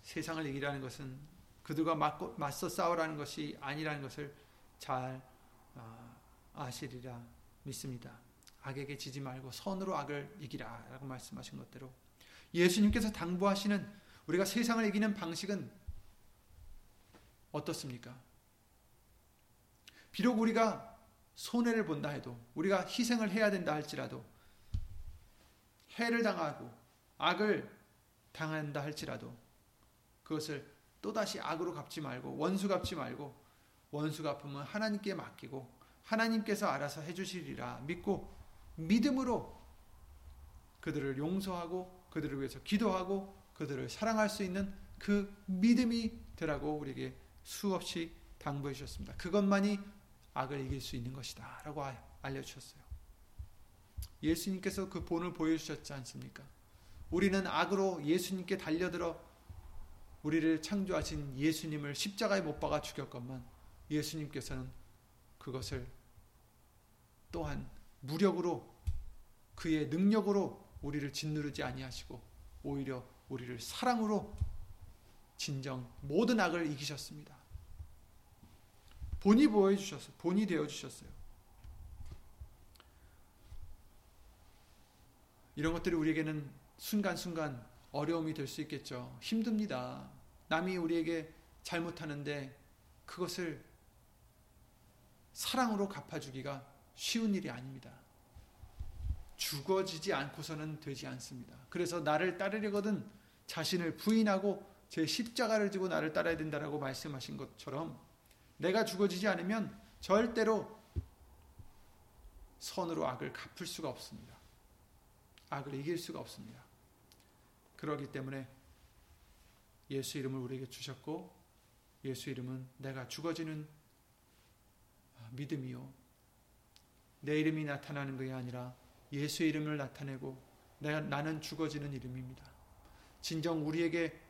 세상을 이기라는 것은 그들과 맞고, 맞서 싸우라는 것이 아니라는 것을 잘 아, 아시리라 믿습니다. 악에게 지지 말고 선으로 악을 이기라 라고 말씀하신 것대로 예수님께서 당부하시는 우리가 세상을 이기는 방식은 어떻습니까? 비록 우리가 손해를 본다 해도 우리가 희생을 해야 된다 할지라도 해를 당하고 악을 당한다 할지라도 그것을 또다시 악으로 갚지 말고 원수 갚지 말고 원수 갚으면 하나님께 맡기고 하나님께서 알아서 해주시리라 믿고 믿음으로 그들을 용서하고 그들을 위해서 기도하고 그들을 사랑할 수 있는 그 믿음이 되라고 우리에게 수없이 당부해 주셨습니다. 그것만이 악을 이길 수 있는 것이다 라고 알려주셨어요. 예수님께서 그 본을 보여주셨지 않습니까? 우리는 악으로 예수님께 달려들어 우리를 창조하신 예수님을 십자가에 못 박아 죽였건만 예수님께서는 그것을 또한 무력으로 그의 능력으로 우리를 짓누르지 아니하시고 오히려 우리를 사랑으로 진정 모든 악을 이기셨습니다. 본이 보여 주셨어요. 본이 되어 주셨어요. 이런 것들이 우리에게는 순간순간 어려움이 될 수 있겠죠. 힘듭니다. 남이 우리에게 잘못하는데 그것을 사랑으로 갚아주기가 쉬운 일이 아닙니다. 죽어지지 않고서는 되지 않습니다. 그래서 나를 따르려거든 자신을 부인하고 제 십자가를 지고 나를 따라야 된다라고 말씀하신 것처럼 내가 죽어지지 않으면 절대로 선으로 악을 갚을 수가 없습니다. 악을 이길 수가 없습니다. 그러기 때문에 예수 이름을 우리에게 주셨고 예수 이름은 내가 죽어지는 믿음이요. 내 이름이 나타나는 것이 아니라 예수 이름을 나타내고 내가 나는 죽어지는 이름입니다. 진정 우리에게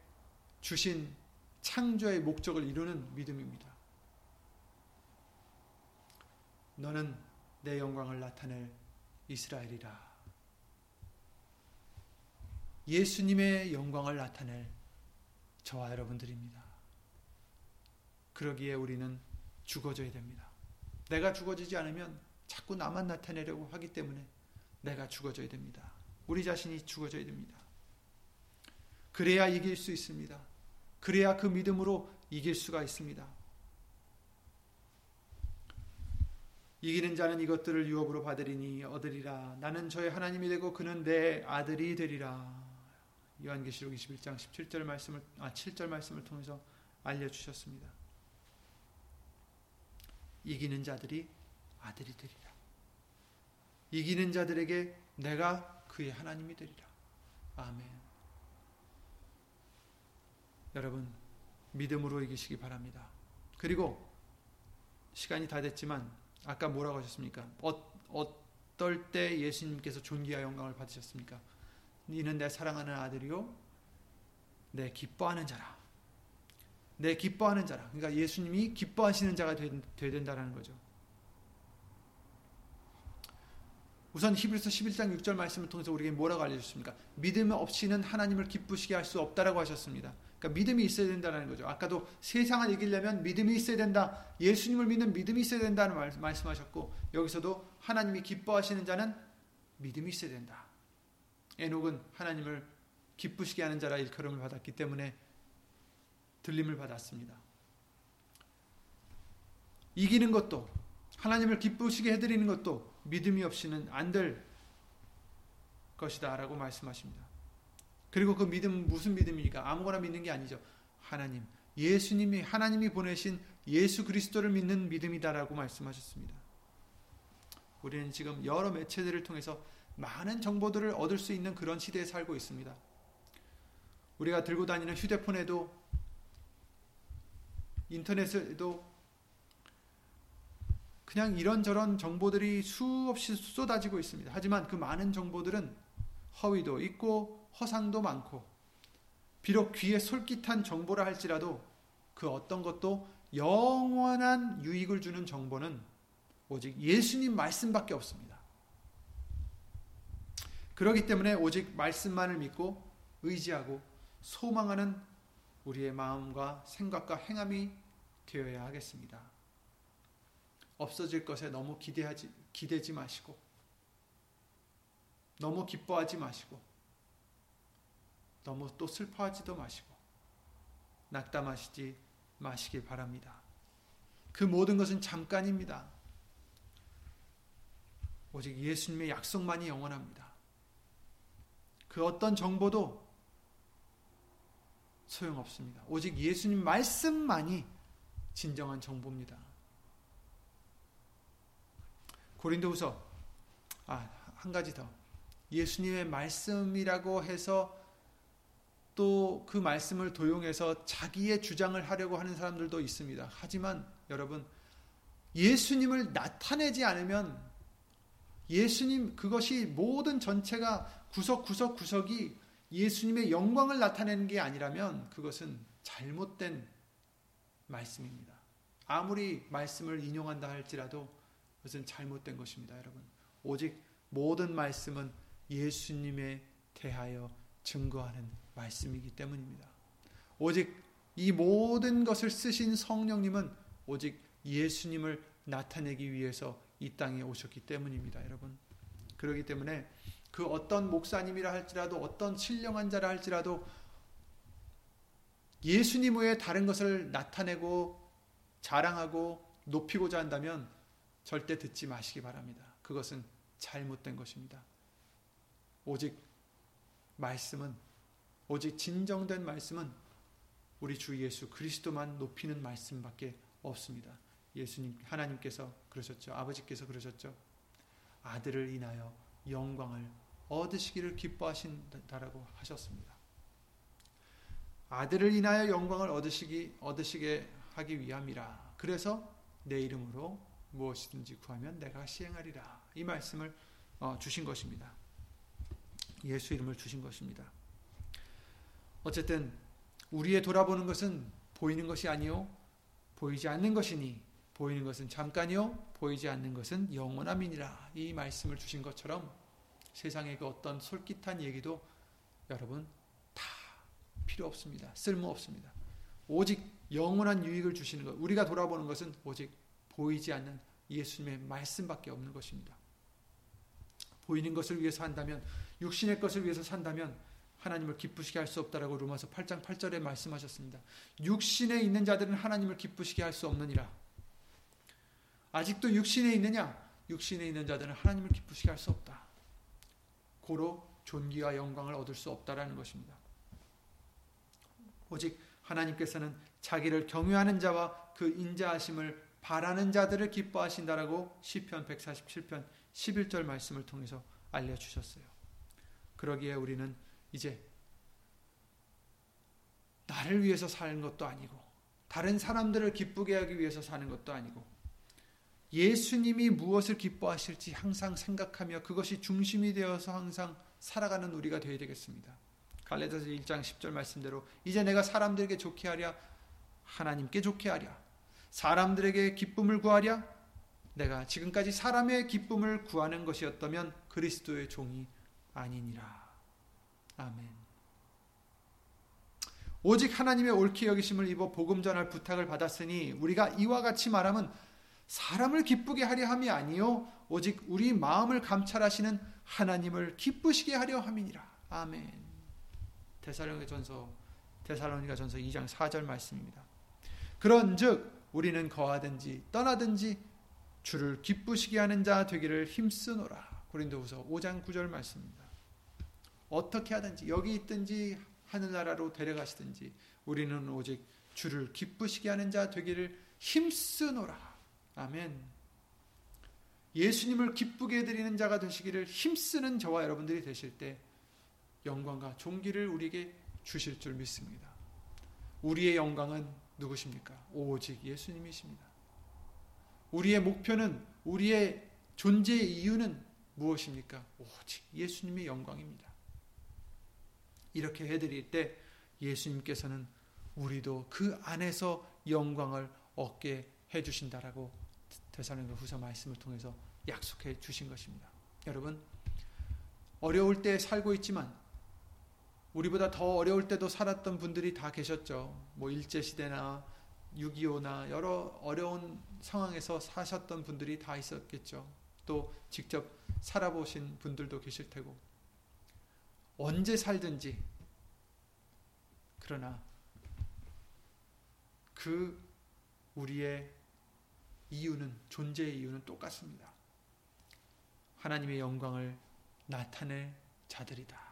주신 창조의 목적을 이루는 믿음입니다. 너는 내 영광을 나타낼 이스라엘이라. 예수님의 영광을 나타낼 저와 여러분들입니다. 그러기에 우리는 죽어져야 됩니다. 내가 죽어지지 않으면 자꾸 나만 나타내려고 하기 때문에 내가 죽어져야 됩니다. 우리 자신이 죽어져야 됩니다. 그래야 이길 수 있습니다. 그래야 그 믿음으로 이길 수가 있습니다. 이기는 자는 이것들을 유업으로 받으리니 얻으리라. 나는 저의 하나님이 되고 그는 내 아들이 되리라. 요한계시록 21장 17절 말씀을 아 7절 말씀을 통해서 알려 주셨습니다. 이기는 자들이 아들이 되리라. 이기는 자들에게 내가 그의 하나님이 되리라. 아멘. 여러분 믿음으로 이기시기 바랍니다. 그리고 시간이 다 됐지만 아까 뭐라고 하셨습니까? 어, 어떨 때 예수님께서 존귀와 영광을 받으셨습니까? 이는 내 사랑하는 아들이요 내 기뻐하는 자라. 내 기뻐하는 자라. 그러니까 예수님이 기뻐하시는 자가 되야 된다는 거죠. 우선 히브리서 11장 6절 말씀을 통해서 우리에게 뭐라고 알려주셨습니까? 믿음 없이는 하나님을 기쁘시게 할 수 없다라고 하셨습니다. 그러니까 믿음이 있어야 된다는 거죠. 아까도 세상을 이기려면 믿음이 있어야 된다. 예수님을 믿는 믿음이 있어야 된다는 말, 말씀하셨고 여기서도 하나님이 기뻐하시는 자는 믿음이 있어야 된다. 에녹은 하나님을 기쁘시게 하는 자라 일컬음을 받았기 때문에 들림을 받았습니다. 이기는 것도 하나님을 기쁘시게 해드리는 것도 믿음이 없이는 안 될 것이다 라고 말씀하십니다. 그리고 그 믿음은 무슨 믿음입니까? 아무거나 믿는 게 아니죠. 하나님, 예수님이 하나님이 보내신 예수 그리스도를 믿는 믿음이다라고 말씀하셨습니다. 우리는 지금 여러 매체들을 통해서 많은 정보들을 얻을 수 있는 그런 시대에 살고 있습니다. 우리가 들고 다니는 휴대폰에도 인터넷에도 그냥 이런저런 정보들이 수없이 쏟아지고 있습니다. 하지만 그 많은 정보들은 허위도 있고 허상도 많고 비록 귀에 솔깃한 정보라 할지라도 그 어떤 것도 영원한 유익을 주는 정보는 오직 예수님 말씀밖에 없습니다. 그렇기 때문에 오직 말씀만을 믿고 의지하고 소망하는 우리의 마음과 생각과 행함이 되어야 하겠습니다. 없어질 것에 너무 기대하지 기대지 마시고 너무 기뻐하지 마시고 너무 또 슬퍼하지도 마시고 낙담하시지 마시길 바랍니다. 그 모든 것은 잠깐입니다. 오직 예수님의 약속만이 영원합니다. 그 어떤 정보도 소용없습니다. 오직 예수님 말씀만이 진정한 정보입니다. 고린도후서 아, 한 가지 더. 예수님의 말씀이라고 해서 또 그 말씀을 도용해서 자기의 주장을 하려고 하는 사람들도 있습니다. 하지만 여러분 예수님을 나타내지 않으면 예수님 그것이 모든 전체가 구석구석 구석이 예수님의 영광을 나타내는 게 아니라면 그것은 잘못된 말씀입니다. 아무리 말씀을 인용한다 할지라도 그것은 잘못된 것입니다, 여러분. 오직 모든 말씀은 예수님에 대하여 증거하는 말씀이기 때문입니다. 오직 이 모든 것을 쓰신 성령님은 오직 예수님을 나타내기 위해서 이 땅에 오셨기 때문입니다, 여러분. 그렇기 때문에 그 어떤 목사님이라 할지라도 어떤 신령한 자라 할지라도 예수님 외에 다른 것을 나타내고 자랑하고 높이고자 한다면 절대 듣지 마시기 바랍니다. 그것은 잘못된 것입니다. 오직 말씀은 오직 진정된 말씀은 우리 주 예수 그리스도만 높이는 말씀밖에 없습니다. 예수님 하나님께서 그러셨죠. 아버지께서 그러셨죠. 아들을 인하여 영광을 얻으시기를 기뻐하신다라고 하셨습니다. 아들을 인하여 영광을 얻으시기 얻으시게 하기 위함이라. 그래서 내 이름으로 무엇이든지 구하면 내가 시행하리라. 이 말씀을 어, 주신 것입니다. 예수 이름을 주신 것입니다. 어쨌든 우리의 돌아보는 것은 보이는 것이 아니요 보이지 않는 것이니 보이는 것은 잠깐이요 보이지 않는 것은 영원함이니라. 이 말씀을 주신 것처럼 세상의 그 어떤 솔깃한 얘기도 여러분 다 필요 없습니다. 쓸모 없습니다. 오직 영원한 유익을 주시는 것. 우리가 돌아보는 것은 오직 보이지 않는 예수님의 말씀밖에 없는 것입니다. 보이는 것을 위해서 한다면 육신의 것을 위해서 산다면 하나님을 기쁘시게 할 수 없다라고 로마서 8장 8절에 말씀하셨습니다. 육신에 있는 자들은 하나님을 기쁘시게 할 수 없느니라. 아직도 육신에 있느냐? 육신에 있는 자들은 하나님을 기쁘시게 할 수 없다. 고로 존귀와 영광을 얻을 수 없다라는 것입니다. 오직 하나님께서는 자기를 경외하는 자와 그 인자하심을 바라는 자들을 기뻐하신다라고 시편 147편 11절 말씀을 통해서 알려 주셨어요. 그러기에 우리는 이제 나를 위해서 사는 것도 아니고 다른 사람들을 기쁘게 하기 위해서 사는 것도 아니고 예수님이 무엇을 기뻐하실지 항상 생각하며 그것이 중심이 되어서 항상 살아가는 우리가 되어야 되겠습니다. 갈라디아서 1장 10절 말씀대로 이제 내가 사람들에게 좋게 하랴 하나님께 좋게 하랴 사람들에게 기쁨을 구하랴 내가 지금까지 사람의 기쁨을 구하는 것이었다면 그리스도의 종이 아니니라. 아멘. 오직 하나님의 옳게 여기심을 입어 복음 전할 부탁을 받았으니 우리가 이와 같이 말하면 사람을 기쁘게 하려 함이 아니요 오직 우리 마음을 감찰하시는 하나님을 기쁘시게 하려 함이니라. 아멘. 데살로니가전서 데살로니가전서 2장 4절 말씀입니다. 그런즉 우리는 거하든지 떠나든지 주를 기쁘시게 하는 자 되기를 힘쓰노라. 고린도후서 5장 9절 말씀입니다. 어떻게 하든지 여기 있든지 하늘나라로 데려가시든지 우리는 오직 주를 기쁘시게 하는 자 되기를 힘쓰노라. 아멘. 예수님을 기쁘게 해드리는 자가 되시기를 힘쓰는 저와 여러분들이 되실 때 영광과 존귀를 우리에게 주실 줄 믿습니다. 우리의 영광은 누구십니까? 오직 예수님이십니다. 우리의 목표는 우리의 존재의 이유는 무엇입니까? 오직 예수님의 영광입니다. 이렇게 해드릴 때 예수님께서는 우리도 그 안에서 영광을 얻게 해주신다라고 대사로니 후서 말씀을 통해서 약속해 주신 것입니다. 여러분 어려울 때 살고 있지만 우리보다 더 어려울 때도 살았던 분들이 다 계셨죠. 뭐 일제 시대나 6.25나 여러 어려운 상황에서 사셨던 분들이 다 있었겠죠. 또 직접 살아보신 분들도 계실 테고. 언제 살든지. 그러나 그 우리의 이유는, 존재의 이유는 똑같습니다. 하나님의 영광을 나타낼 자들이다.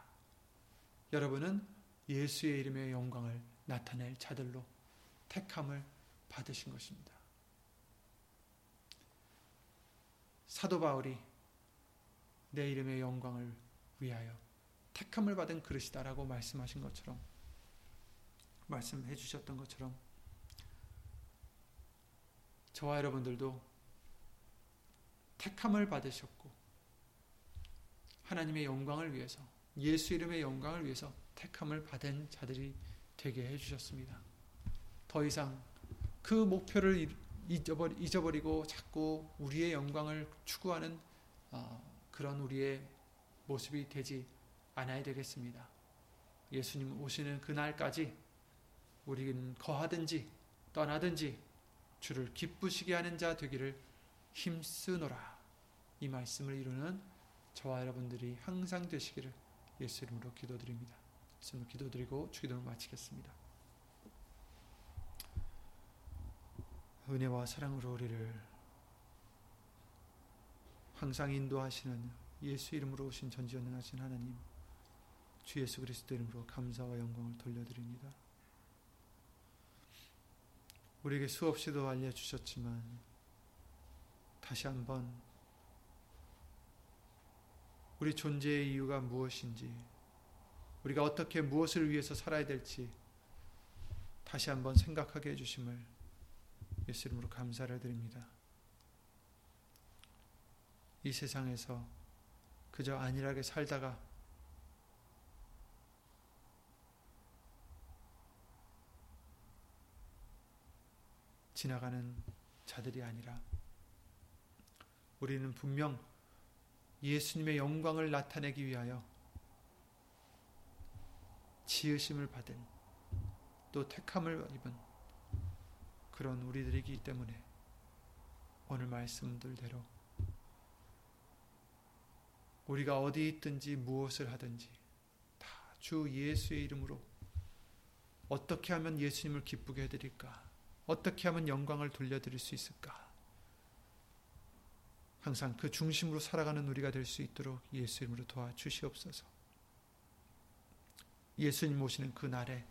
여러분은 예수의 이름의 영광을 나타낼 자들로 택함을 받으신 것입니다. 사도 바울이 내 이름의 영광을 위하여 택함을 받은 그릇이다라고 말씀하신 것처럼 말씀해 주셨던 것처럼 저와 여러분들도 택함을 받으셨고 하나님의 영광을 위해서 예수 이름의 영광을 위해서 택함을 받은 자들이 되게 해 주셨습니다. 더 이상 그 목표를 잊어버리, 고 자꾸 우리의 영광을 추구하는 어, 그런 우리의 모습이 되지 않아야 되겠습니다. 예수님 오시는 그날까지 우리는 거하든지 떠나든지 주를 기쁘시게 하는 자 되기를 힘쓰노라. 이 말씀을 이루는 저와 여러분들이 항상 되시기를 예수 이름으로 기도드립니다. 예수님으로 기도드리고 주기도를 마치겠습니다. 은혜와 사랑으로 우리를 항상 인도하시는 예수 이름으로 오신 전지전능하신 하나님 주 예수 그리스도 이름으로 감사와 영광을 돌려드립니다. 우리에게 수없이도 알려주셨지만 다시 한번 우리 존재의 이유가 무엇인지 우리가 어떻게 무엇을 위해서 살아야 될지 다시 한번 생각하게 해주심을 예수 이름으로 감사를 드립니다. 이 세상에서 그저 안일하게 살다가 지나가는 자들이 아니라 우리는 분명 예수님의 영광을 나타내기 위하여 지으심을 받은 또 택함을 입은 그런 우리들이기 때문에 오늘 말씀들대로 우리가 어디 있든지 무엇을 하든지 다 주 예수의 이름으로 어떻게 하면 예수님을 기쁘게 해드릴까? 어떻게 하면 영광을 돌려드릴 수 있을까? 항상 그 중심으로 살아가는 우리가 될 수 있도록 예수 이름으로 도와주시옵소서. 예수님 오시는 그 날에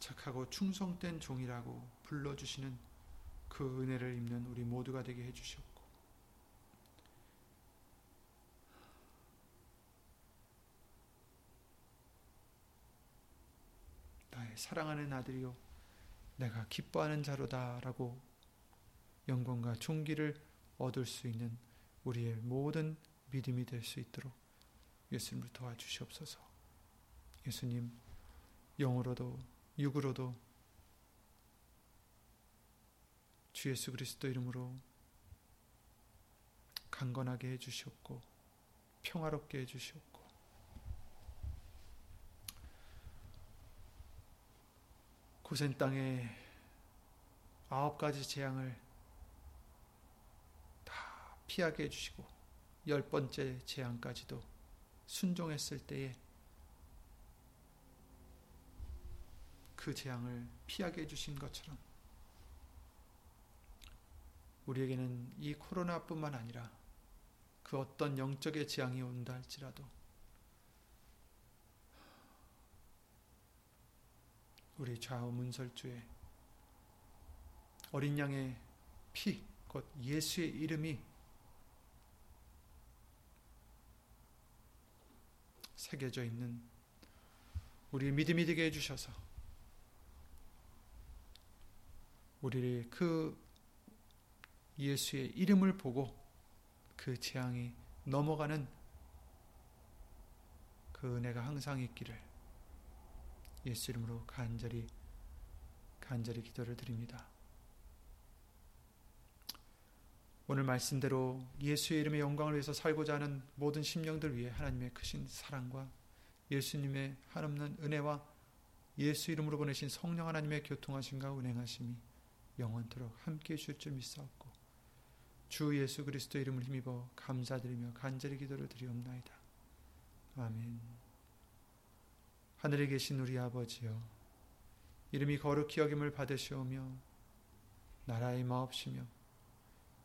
착하고 충성된 종이라고 불러주시는 그 은혜를 입는 우리 모두가 되게 해주시옵고 나의 사랑하는 아들이요 내가 기뻐하는 자로다라고 영광과 존귀를 얻을 수 있는 우리의 모든 믿음이 될 수 있도록 예수님을 도와주시옵소서. 예수님 영으로도 육으로도 주 예수 그리스도 이름으로 강건하게 해 주시옵고 평화롭게 해 주시옵고 고센 땅에 아홉 가지 재앙을 다 피하게 해주시고 열 번째 재앙까지도 순종했을 때에 그 재앙을 피하게 해주신 것처럼 우리에게는 이 코로나뿐만 아니라 그 어떤 영적의 재앙이 온다 할지라도 우리 좌우 문설주에 어린 양의 피, 곧 예수의 이름이 새겨져 있는 우리 믿음이 되게 해주셔서 우리를 그 예수의 이름을 보고 그 재앙이 넘어가는 그 은혜가 항상 있기를 예수 이름으로 간절히 간절히 기도를 드립니다. 오늘 말씀대로 예수의 이름의 영광을 위해서 살고자 하는 모든 심령들 위해 하나님의 크신 사랑과 예수님의 한없는 은혜와 예수 이름으로 보내신 성령 하나님의 교통하심과 운행하심이 영원토록 함께해 주실 줄 믿사옵고 주 예수 그리스도 이름을 힘입어 감사드리며 간절히 기도를 드리옵나이다. 아멘. 하늘에 계신 우리 아버지여 이름이 거룩히 여김을 받으시오며 나라의 마옵시며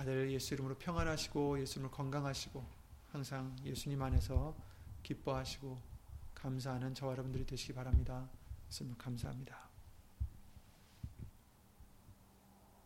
다들 예수 이름으로 평안하시고 예수 이름으로 건강하시고 항상 예수님 안에서 기뻐하시고 감사하는 저와 여러분들이 되시기 바랍니다. 예수님 감사합니다.